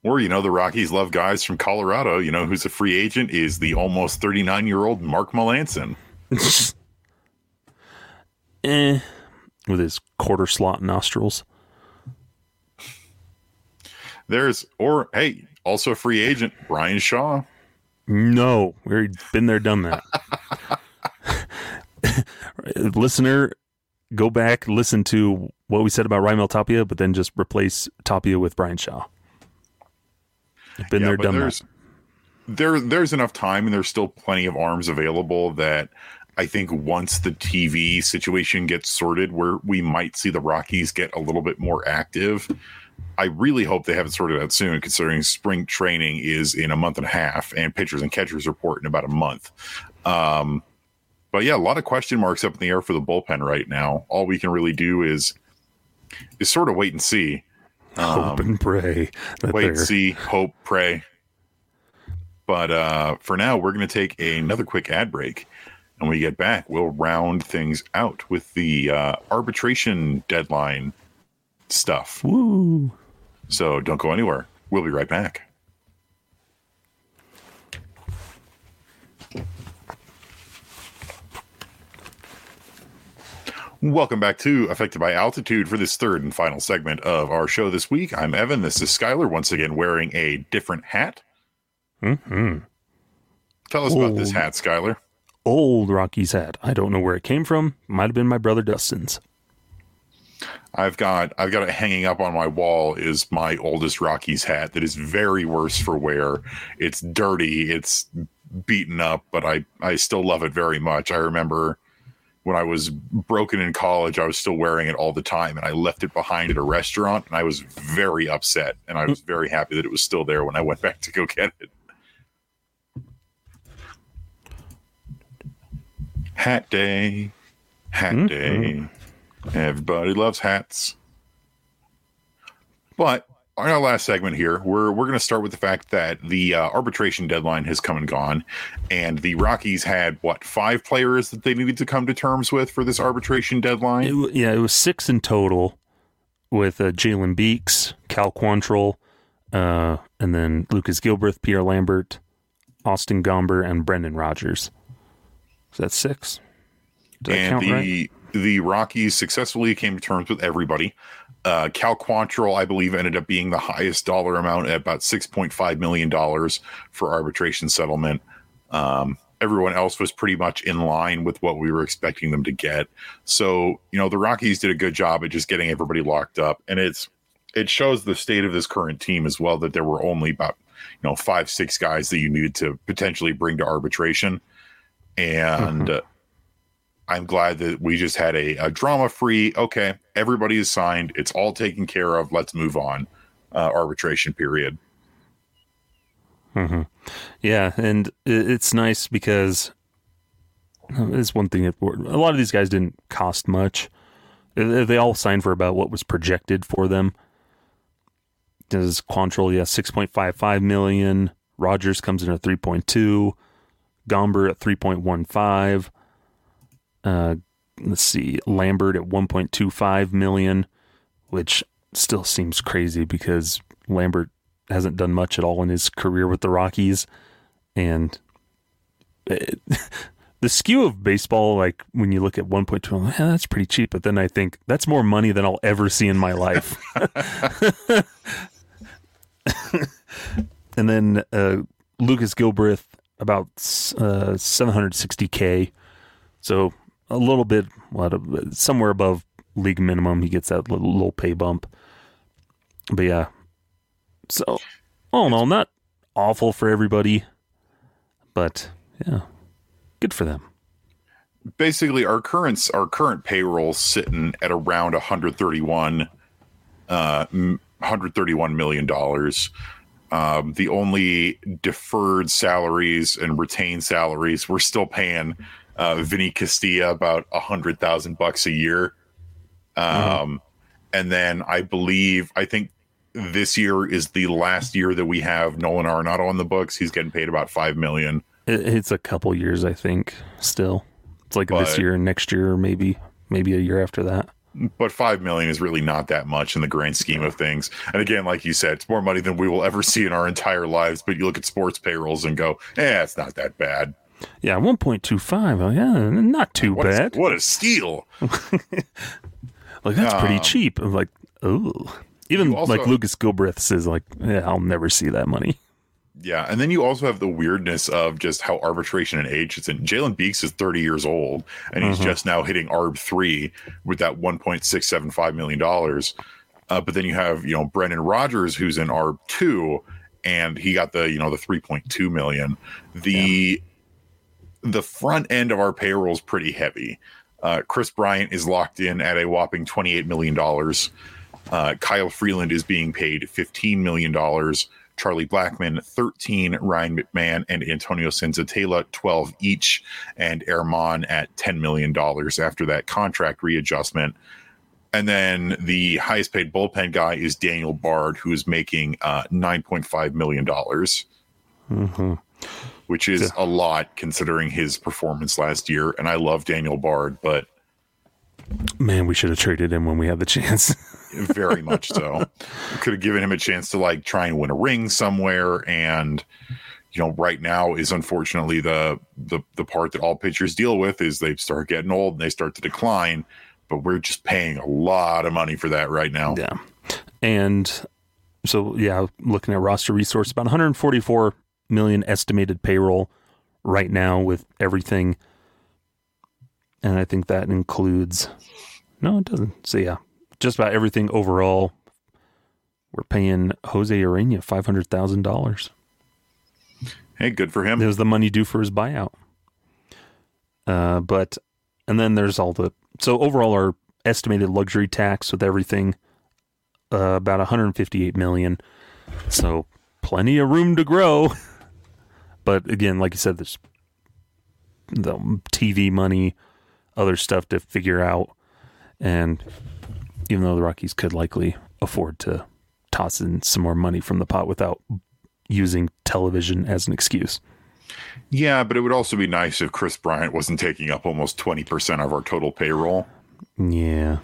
Or, you know, the Rockies love guys from Colorado. You know, who's a free agent is the almost 39 year old Mark Melancon. eh, with his quarter slot nostrils. There's, or hey, Also, a free agent Bryan Shaw. No, we've been there, done that. Listener, go back, listen to what we said about Raimel Tapia, but then just replace Tapia with Bryan Shaw. Been Yeah, there, done that. there's there there's enough time and there's still plenty of arms available that I think once the TV situation gets sorted where we might see the Rockies get a little bit more active. I really hope they have it sorted out soon considering spring training is in a month and a half and pitchers and catchers report in about a month. Um but yeah, a lot of question marks up in the air for the bullpen right now. All we can really do is is sort of wait and see. Hope and pray that wait, they're see, hope, pray. But uh, for now, we're going to take another quick ad break. And when we get back, we'll round things out with the uh, arbitration deadline stuff. woo. So don't go anywhere. We'll be right back. Welcome back to Affected by Altitude for this third and final segment of our show this week. I'm Evan. This is Skyler, once again wearing a different hat. hmm Tell us about this hat, Skyler. Old Rockies hat. I don't know where it came from. Might have been my brother Dustin's. I've got I've got it hanging up on my wall is my oldest Rockies hat that is very worse for wear. It's dirty, it's beaten up, but I I still love it very much. I remember when I was broken in college, I was still wearing it all the time and I left it behind at a restaurant and I was very upset and I was hmm. very happy that it was still there when I went back to go get it. Hat day. Hat hmm? day. Everybody loves hats. But on our last segment here, we're we're going to start with the fact that the uh, arbitration deadline has come and gone, and the Rockies had what five players that they needed to come to terms with for this arbitration deadline. It, yeah, it was six in total with uh, Jalen Beeks, Cal Quantrill, uh, and then Lucas Gilbreth, Pierre Lambert, Austin Gomber, and Brendan Rodgers. Is that six? I and count the right? The Rockies successfully came to terms with everybody. Uh, Cal Quantrill, I believe, ended up being the highest dollar amount at about six point five million dollars for arbitration settlement. Um, everyone else was pretty much in line with what we were expecting them to get. So you know the Rockies did a good job at just getting everybody locked up, and it's it shows the state of this current team as well that there were only about you know five six guys that you needed to potentially bring to arbitration, and. Uh, I'm glad that we just had a, a drama free, okay, everybody is signed. It's all taken care of. Let's move on. Uh, arbitration period. hmm Yeah, and it's nice because it's one thing. That, a lot of these guys didn't cost much. They they all signed for about what was projected for them. Does Quantrill, yeah, six point five five million. Rodgers comes in at three point two. Gomber at three point one five. Uh, let's see, Lambert at one point two five million, which still seems crazy because Lambert hasn't done much at all in his career with the Rockies, and it, the skew of baseball, like when you look at 1.2, I'm like, "Eh, that's pretty cheap. But then I think that's more money than I'll ever see in my life. and then uh, Lucas Gilbreth about uh, 760k, so a little bit, what, somewhere above league minimum. He gets that little, little pay bump. But yeah, so all in all, not awful for everybody, but yeah, good for them. Basically, our current our current payroll sitting at around 131, uh, 131 million dollars. Um, the only deferred salaries and retained salaries we're still paying uh, Vinny Castilla about a hundred thousand bucks a year. Um, and then I believe I think this year is the last year that we have Nolan Arenado on the books. He's getting paid about five million. It's a couple years, I think. Still, it's like this year and next year, or maybe maybe a year after that. but five million is really not that much in the grand scheme of things. And again, like you said, it's more money than we will ever see in our entire lives. But you look at sports payrolls and go, "Eh, it's not that bad." Yeah, one point two five. Oh yeah, not too What a- bad. what a steal! Like that's pretty Um, cheap. I'm like, oh, Even also- like Lucas Gilbreth says, like, yeah, I'll never see that money. Yeah, and then you also have the weirdness of just how arbitration and age is. Jalen Beeks is 30 years old, and he's Mhm. just now hitting ARB three with that 1.675 million dollars. Uh, but then you have you know Brendan Rodgers who's in ARB two, and he got the you know the 3.2 million. The the front end of our payroll is pretty heavy. Uh, Kris Bryant is locked in at a whopping 28 million dollars. Uh, Kyle Freeland is being paid 15 million dollars. Charlie Blackmon 13, Ryan McMahon and Antonio Senzatela 12 each, and Erman at $10 million after that contract readjustment. And then the highest paid bullpen guy is Daniel Bard, who is making uh, $9.5 million, hmm which is a lot considering his performance last year. And I love Daniel Bard, but Man, we should have traded him when we had the chance. very much so. Could have given him a chance to like try and win a ring somewhere, and you know, right now is unfortunately the the the part that all pitchers deal with is they start getting old and they start to decline. But we're just paying a lot of money for that right now. yeah. And so, yeah, looking at roster resource, about 144 million estimated payroll right now with everything. And I think that includes, no, it doesn't. So, yeah, just about everything overall. We're paying Jose Urena $500,000. Hey, good for him. There's the money due for his buyout. Uh, but and then there's all the so overall our estimated luxury tax with everything uh, about 158 million. So plenty of room to grow. But again, like you said, there's the TV money, other stuff to figure out, and even though the Rockies could likely afford to toss in some more money from the pot without using television as an excuse. Yeah, but it would also be nice if Kris Bryant wasn't taking up almost twenty percent of our total payroll. Yeah.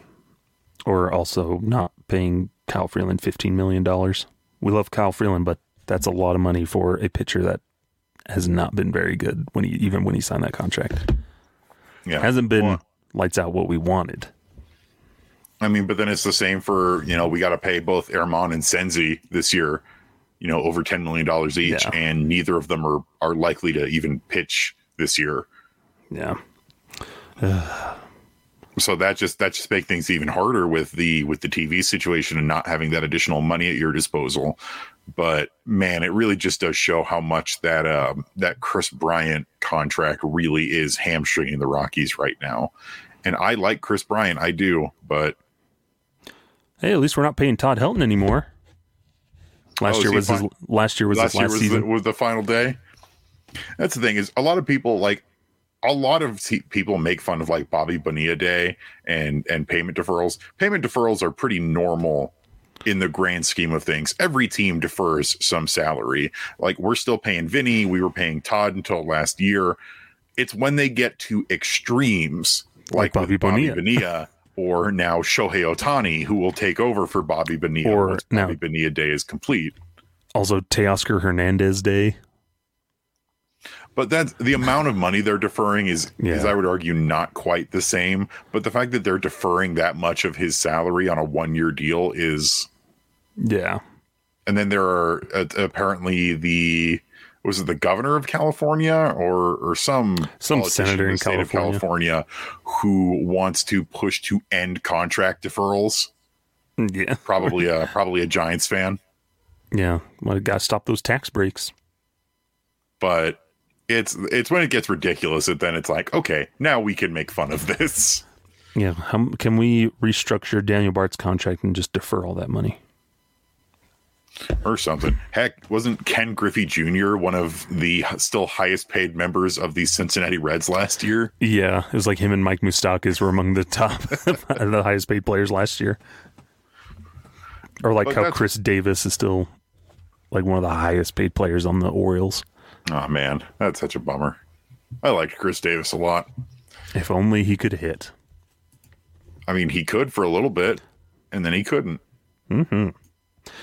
Or also not paying Kyle Freeland $15 million. We love Kyle Freeland, but that's a lot of money for a pitcher that has not been very good when he even when he signed that contract. Yeah, Hasn't been Well, lights out what we wanted. I mean, but then it's the same for you know we got to pay both Erman and Senzi this year, you know, over ten million dollars each, Yeah. and neither of them are are likely to even pitch this year. Yeah. So that just that just make things even harder with the with the TV situation and not having that additional money at your disposal. But man, it really just does show how much that um, that Kris Bryant contract really is hamstringing the Rockies right now. And I like Kris Bryant, I do, but Hey, at least we're not paying Todd Helton anymore. Last Oh, year was his last year was last his year was season. the, was the final day. That's the thing is a lot of people like a lot of people make fun of like Bobby Bonilla Day and and payment deferrals. Payment deferrals are pretty normal in the grand scheme of things. Every team defers some salary. Like we're still paying Vinny, we were paying Todd until last year. It's when they get to extremes Like like, Bobby Bobby Bonilla. Bonilla. Or now Shohei Ohtani, who will take over for Bobby Bonilla Or once now- Bobby Bonilla Day is complete. also Teoscar Hernandez Day. But that's the amount of money they're deferring is, is I would argue, not quite the same. But the fact that they're deferring that much of his salary on a one year deal is, Yeah. and then there are uh, apparently the was it the governor of California or or some Some senator in the state of California. California who wants to push to end contract deferrals. Yeah. Probably a probably a Giants fan, Yeah. Well, got to stop those tax breaks. but it's it's when it gets ridiculous that then it's like okay now we can make fun of this. Yeah. How, can we restructure Daniel Bard's contract and just defer all that money? or something. Heck, wasn't Ken Griffey Jr. one of the still highest paid members of the Cincinnati Reds last year? Yeah. It was like him and Mike Moustakas were among the top, the highest paid players last year. Or like But how Chris Davis is still like one of the highest paid players on the Orioles. Oh man, that's such a bummer. I liked Chris Davis a lot. If only he could hit. I mean, he could for a little bit, and then he couldn't.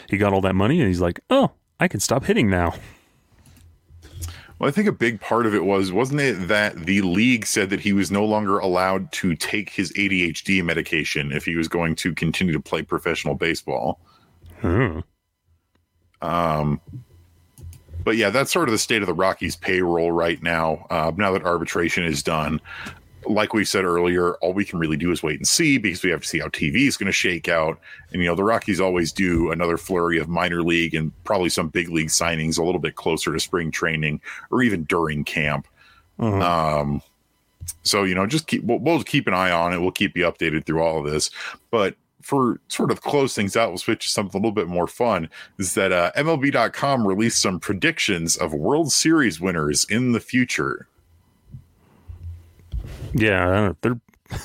He got all that money and he's like, oh, I can stop hitting now. Well, I think a big part of it was, wasn't it that the league said that he was no longer allowed to take his ADHD medication if he was going to continue to play professional baseball? Hmm. Um, but yeah, that's sort of the state of the Rockies payroll right now. Uh, now that arbitration is done, like we said earlier, all we can really do is wait and see because we have to see how TV is going to shake out. And you know, the Rockies always do another flurry of minor league and probably some big league signings a little bit closer to spring training or even during camp. Mhm. Um, so you know, just keep we'll, we'll keep an eye on it. We'll keep you updated through all of this. But for sort of close things out, we'll switch to something a little bit more fun. Is that uh, MLB.com released some predictions of World Series winners in the future. Yeah, they're.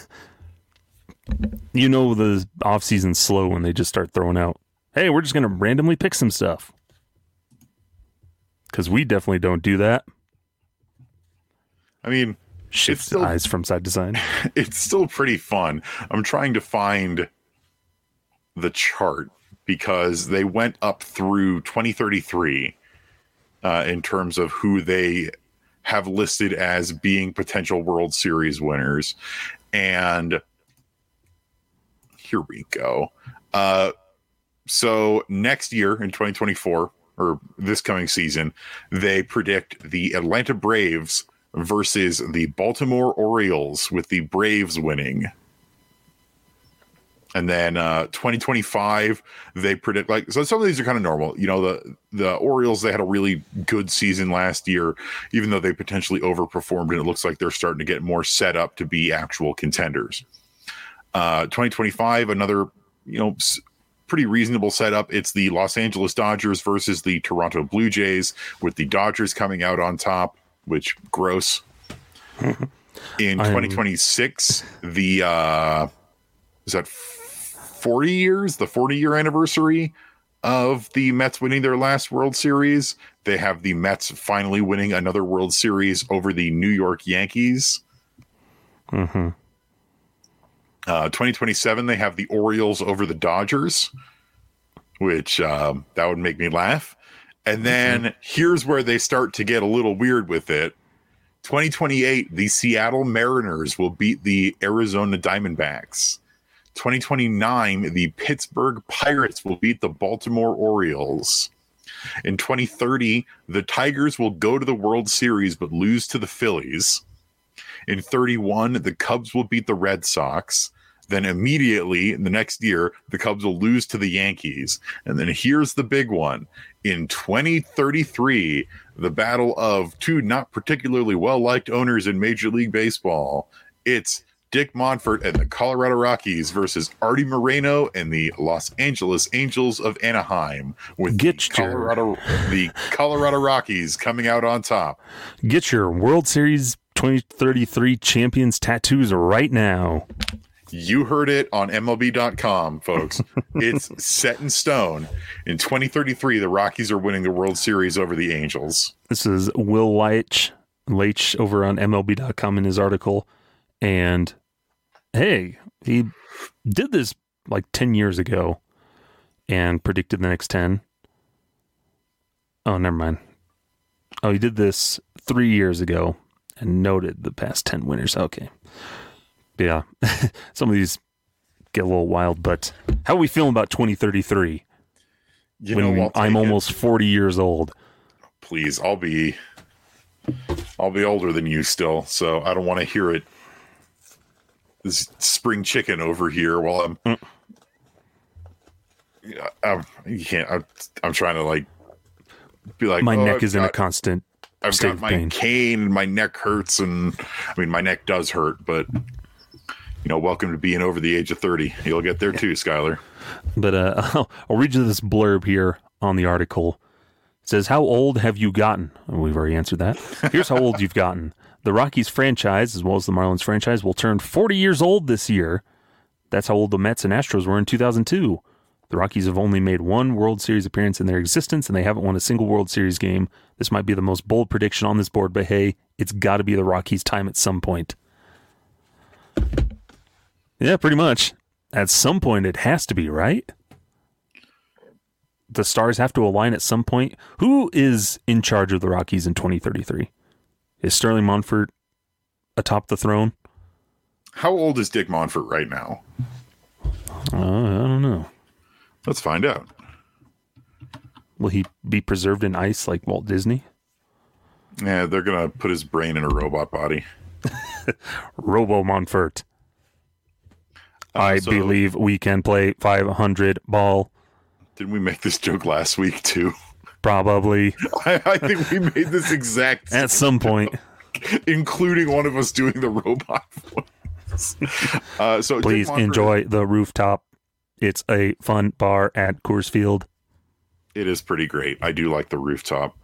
you know the off season's slow when they just start throwing out. Hey, we're just gonna randomly pick some stuff because we definitely don't do that. I mean, Shift still- eyes from side to side. it's still pretty fun. I'm trying to find the chart because they went up through 2033 uh, in terms of who they have listed as being potential World Series winners. And here we go. Uh, so next year in 2024, or this coming season, they predict the Atlanta Braves versus the Baltimore Orioles, with the Braves winning. And then uh 2025, they predict like so some of these are kind of normal. You know, the the Orioles, they had a really good season last year, even though they potentially overperformed, and it looks like they're starting to get more set up to be actual contenders. Uh 2025, another, you know, pretty reasonable setup. It's the Los Angeles Dodgers versus the Toronto Blue Jays, with the Dodgers coming out on top, which gross. In I'm- 2026, the uh is that 40 years, the 40 year anniversary of the Mets winning their last World Series. They have the Mets finally winning another World Series over the New York Yankees. hmm Uh, 2027, they have the Orioles over the Dodgers, which um, that would make me laugh. And then here's where they start to get a little weird with it. 2028, the Seattle Mariners will beat the Arizona Diamondbacks. 2029, the Pittsburgh Pirates will beat the Baltimore Orioles. In 2030, the Tigers will go to the World Series but lose to the Phillies. In 31, the Cubs will beat the Red Sox. Then immediately the next year, the Cubs will lose to the Yankees. And then here's the big one. In 2033, the battle of two not particularly well liked owners in Major League Baseball. It's Dick Monfort and the Colorado Rockies versus Arte Moreno and the Los Angeles Angels of Anaheim, with Get the your- Colorado the Colorado Rockies coming out on top. Get your World Series 2033 champions tattoos right now. You heard it on MLB.com, folks. it's set in stone. In 2033, the Rockies are winning the World Series over the Angels. This is Will Leitch, Leitch over on MLB.com in his article. And hey, he did this like 10 years ago and predicted the next 10. Oh, never mind. Oh, he did this three years ago and noted the past 10 winners. Okay. But yeah, some of these get a little wild, but how are we feeling about 2033 You when know, I'm take it. almost 40 years old? Please, I'll be, I'll be older than you still, so I don't want to hear it. This spring chicken over here while I'm. Mm. I'm, you can't. I'm, I'm trying to like be like My "Oh, neck I've is in a constant I've state got my pain. cane, my neck hurts, and I mean my neck does hurt, but you know, welcome to being over the age of thirty. You'll get there too, Skyler. But uh, I'll, I'll read you this blurb here on the article. It says, How old have you gotten? We've already answered that. Here's how old you've gotten. The Rockies franchise, as well as the Marlins franchise, will turn 40 years old this year. That's how old the Mets and Astros were in 2002. The Rockies have only made one World Series appearance in their existence, and they haven't won a single World Series game. This might be the most bold prediction on this board, but hey, it's got to be the Rockies' time at some point. Yeah, pretty much. At some point, it has to be, right? The stars have to align at some point. Who is in charge of the Rockies in 2033? Is Sterling Monfort atop the throne? How old is Dick Monfort right now? Uh, I don't know. Let's find out. Will he be preserved in ice like Walt Disney? Yeah, they're gonna put his brain in a robot body. Robo Monfort. I so- believe we can play 500 ball. Didn't we make this joke last week too? Probably I, I think we made this exact, at some point. including one of us doing the robot voice. Uh, so Please enjoy the rooftop. It's a fun bar at Coors Field. It is pretty great. I do like the rooftop.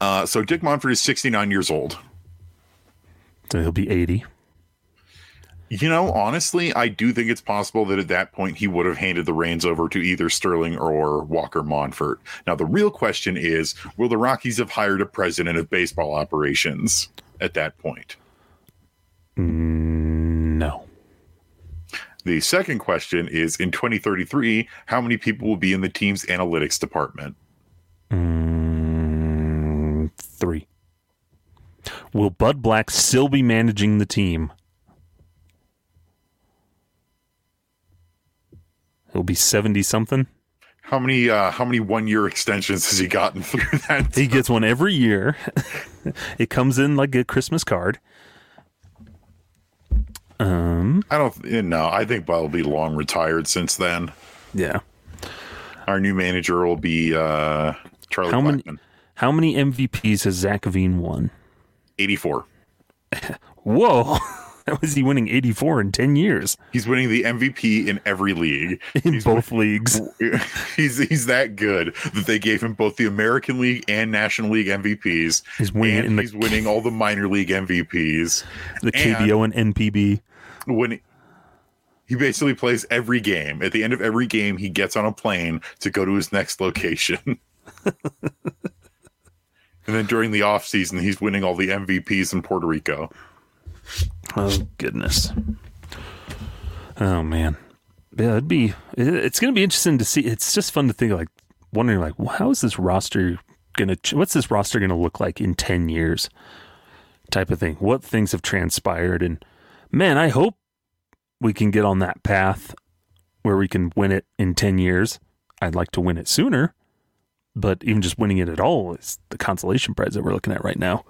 Uh, so Dick Monfort is 69 years old. So he'll be 80. You know, honestly, I do think it's possible that at that point he would have handed the reins over to either Sterling or Walker Monfort. Now, the real question is will the Rockies have hired a president of baseball operations at that point? No. The second question is in 2033, how many people will be in the team's analytics department? Mm, three. Will Bud Black still be managing the team? He'll be 70 something. How many uh how many one year extensions has he gotten through that? He gets one every year. it comes in like a Christmas card. Um, I don't no, I think Bob will be long retired since then. yeah. Our new manager will be uh Charlie How many- How many MVPs has Zach Veen won? 84. Whoa. How is he winning 84 in 10 years He's winning the MVP in every league. in He's both leagues? he's he's that good that they gave him both the American League and National League MVPs. He's winning and the- he's winning all the minor league MVPs. The KBO and NPB. When he basically plays every game, at the end of every game, he gets on a plane to go to his next location. and then during the off season, he's winning all the MVPs in Puerto Rico. Oh goodness. Oh man. Yeah, it'd be. It's gonna be interesting to see. It's just fun to think like wondering like well, how is this roster gonna? What's this roster gonna look like in ten years? Type of thing. What things have transpired and man, I hope we can get on that path where we can win it in ten years. I'd like to win it sooner, but even just winning it at all is the consolation prize that we're looking at right now.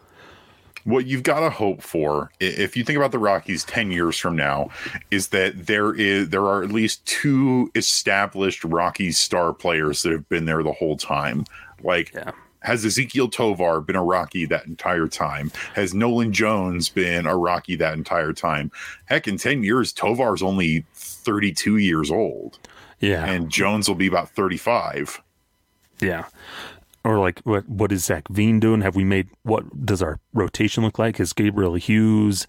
What you've got to hope for if you think about the rockies 10 years from now is that there is there are at least two established rockies star players that have been there the whole time like Yeah. has ezequiel tovar been a rocky that entire time has nolan jones been a rocky that entire time heck in 10 years tovar's only 32 years old Yeah. and jones will be about 35 Yeah. Or like what what is Zach Veen doing? Have we made what does our rotation look like? Has Gabriel Hughes,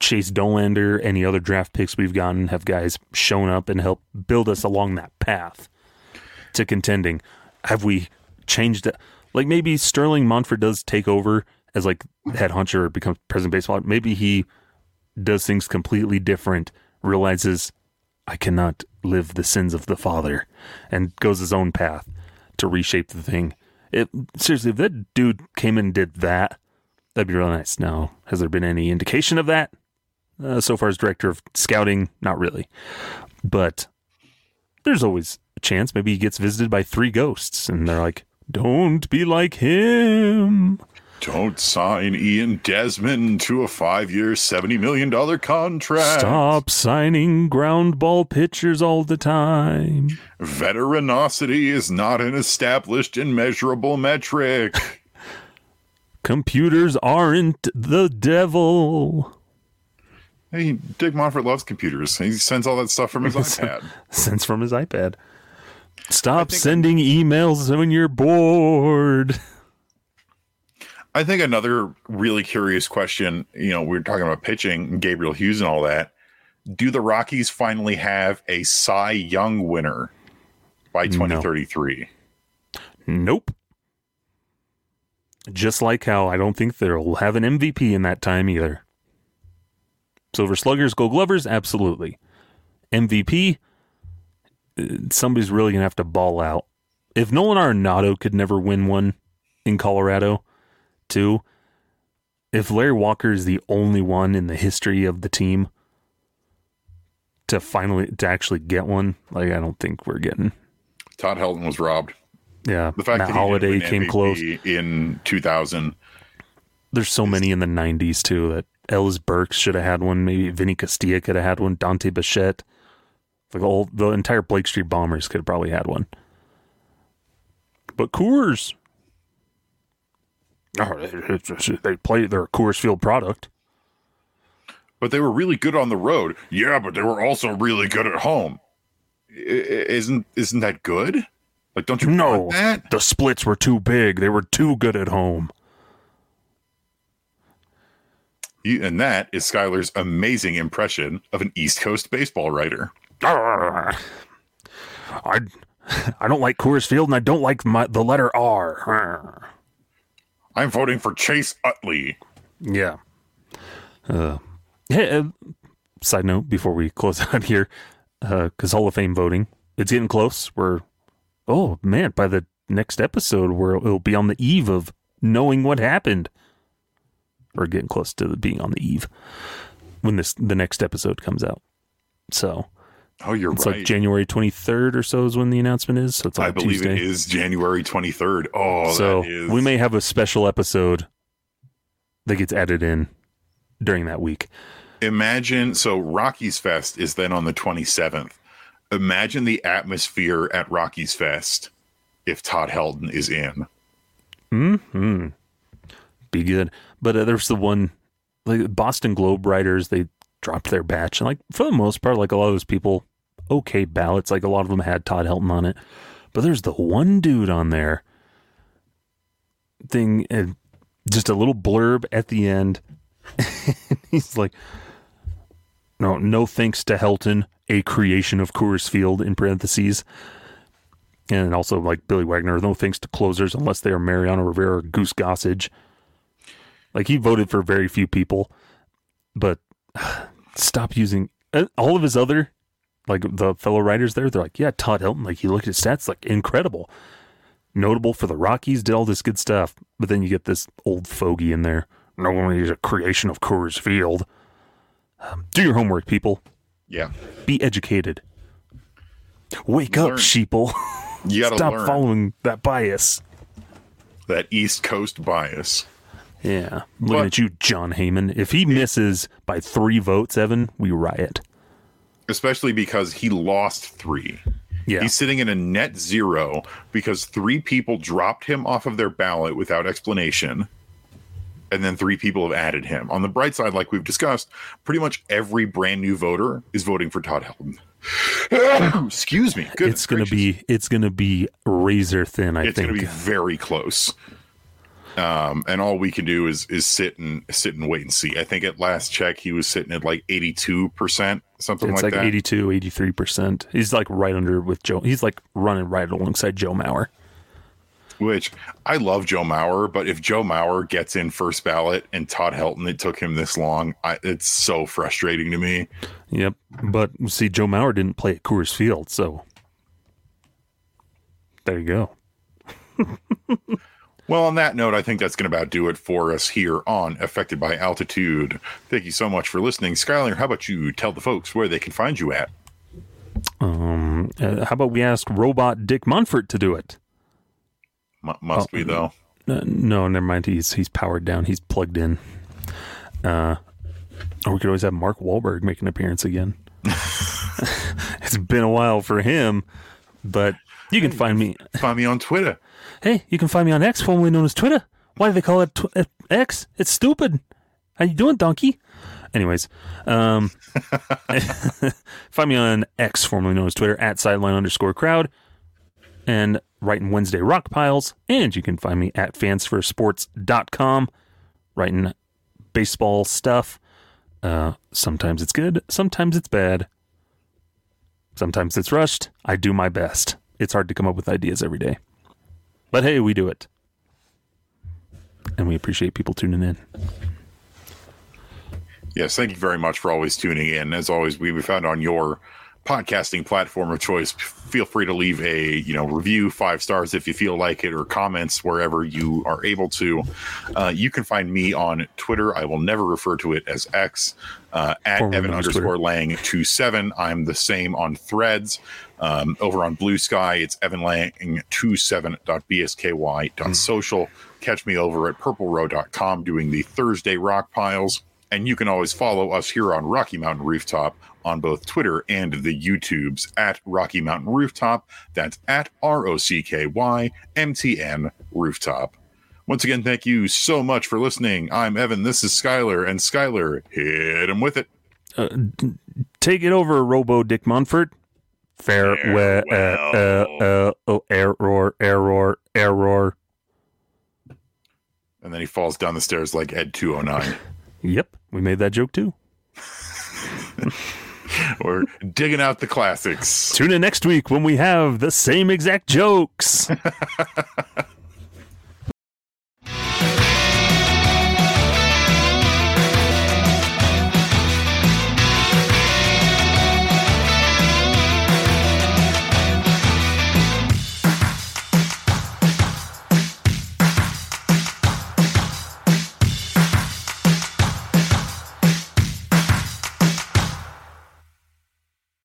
Chase Dollander, any other draft picks we've gotten have guys shown up and helped build us along that path to contending? Have we changed it? Like maybe Sterling Monfort does take over as like head hunter or becomes president baseball. Maybe he does things completely different, realizes I cannot live the sins of the father, and goes his own path to reshape the thing. It seriously, if that dude came and did that, that'd be really nice. Now, has there been any indication of that? Uh, so far as director of scouting, not really. But there's always a chance. Maybe he gets visited by three ghosts, and they're like, "Don't be like him." Don't sign ian desmond to a five-year $70 million contract Stop signing ground ball pitchers all the time. Veteranosity is not an established and measurable metric. Computers aren't the devil. hey, Dick Monfort loves computers. He sends all that stuff from his iPad. Sends from his iPad. Stop sending emails when you're bored. I think another really curious question, you know, we are talking about pitching, and Gabriel Hughes and all that. Do the Rockies finally have a Cy Young winner by 2033? Nope. Just like how I don't think they'll have an MVP in that time either. Silver Sluggers, Gold Glovers, absolutely. MVP, uh, somebody's really going to have to ball out. If Nolan Arenado could never win one in Colorado, too, if Larry Walker is the only one in the history of the team to finally to actually get one, like I don't think we're getting Todd Helton was robbed. Yeah, The fact Matt that Holliday came MVP close. in 2000. There's so many in the '90s too that Ellis Burks should have had one. Maybe Vinny Castilla could have had one. Dante Bichette, like all the entire Blake Street Bombers could have probably had one. But Coors, oh, they play their Coors Field product. But they were really good on the road. Yeah, but they were also really good at home. I- Isn't isn't that good? Like, don't you know that? the splits were too big. They were too good at home. And that is Skyler's amazing impression of an East Coast baseball writer. Ah. I I don't like Coors Field and I don't like my the letter R. I'm voting for Chase Utley. Yeah. Uh, hey, uh, side note before we close out here, because Hall of Fame voting, it's getting close. We're, oh man, by the next episode, where it'll be on the eve of knowing what happened. Or getting close to being on the eve when this the next episode comes out. So Oh, you're right. it's right. like January 23rd or so is when the announcement is. So it's on I believe Tuesday. it is January 23rd. Oh, so that is. we may have a special episode that gets added in during that week. imagine. So Rockies Fest is then on the 27th. Imagine the atmosphere at Rockies Fest if Todd Helton is in. Hmm. Be good. But uh, there's the one, like Boston Globe writers, they dropped their batch. And like for the most part, like a lot of those people, okay ballots. Like a lot of them had Todd Helton on it. But there's the one dude on there thing, and just a little blurb at the end. He's like, no, no thanks to Helton, a creation of Coors Field in parentheses. And also like Billy Wagner, no thanks to closers unless they are Mariano Rivera or Goose Gossage. Like he voted for very few people, but stop using uh, all of his other like the fellow writers there. They're like, yeah, Todd Helton. Like you look at his stats, like incredible, notable for the Rockies, did all this good stuff. But then you get this old fogey in there. No one is a creation of Coors Field. Um, do your homework, people. Yeah. Be educated. Wake up, Learn. sheeple. You got to Stop learn following that bias. that East Coast bias. Yeah. Looking But- at you, Jon Heyman. If he misses by three votes, Evan, we riot. Especially because he lost three. Yeah. He's sitting in a net zero because three people dropped him off of their ballot without explanation. And then three people have added him. On the bright side, like we've discussed, pretty much every brand new voter is voting for Todd Helton. Excuse me. Goodness it's gonna gracious. be it's gonna be razor thin, I it's think. It's going to be very close. Um, and all we can do is is sit and sit and wait and see. I think at last check he was sitting at like eighty two percent, something it's like, like, that. 82, 83%. He's like right under with Joe. He's like running right alongside Joe Mauer. Which I love Joe Mauer, but if Joe Mauer gets in first ballot and Todd Helton, it took him this long. I, it's so frustrating to me. Yep. But see, Joe Mauer didn't play at Coors Field, so there you go. Well, on that note, I think that's going to about do it for us here on Affected by Altitude. Thank you so much for listening. Skyler, how about you tell the folks where they can find you at? Um, uh, how about we ask Robot Dick Monfort to do it? M- must Oh, be, though. Uh, no, never mind. He's he's powered down. He's plugged in. Uh, or we could always have Mark Wahlberg make an appearance again. it's been a while for him, but you can find me. Find me on Twitter. Hey, you can find me on X, formerly known as Twitter. Why do they call it tw- uh, X? It's stupid. How you doing, donkey? Anyways, um, find me on X, formerly known as Twitter, at sideline underscore crowd, and writing Wednesday rock piles. And you can find me at fansforsports.com, writing baseball stuff. Uh, sometimes it's good, sometimes it's bad, sometimes it's rushed. I do my best. It's hard to come up with ideas every day. But hey, we do it. And we appreciate people tuning in. Yes, thank you very much for always tuning in. As always, we we found on your podcasting platform of choice. Feel free to leave a you know review five stars if you feel like it, or comments wherever you are able to. Uh, you can find me on Twitter. I will never refer to it as X uh, at Evan underscore Lang two seven. I'm the same on Threads. Um, over on Blue Sky, it's Evan Lang 27.bsky.social. Catch me over at purplerow.com doing the Thursday rock piles. And you can always follow us here on Rocky Mountain Rooftop on both Twitter and the YouTubes at Rocky Mountain Rooftop. That's at R O C K Y M T N Rooftop. Once again, thank you so much for listening. I'm Evan. This is Skyler. And Skyler, hit him with it. Uh, take it over, Robo Dick Monfort. Farewell. Uh, uh, uh, oh, error, error, error. And then he falls down the stairs like Ed 209. Yep, we made that joke too. We're digging out the classics. Tune in next week when we have the same exact jokes.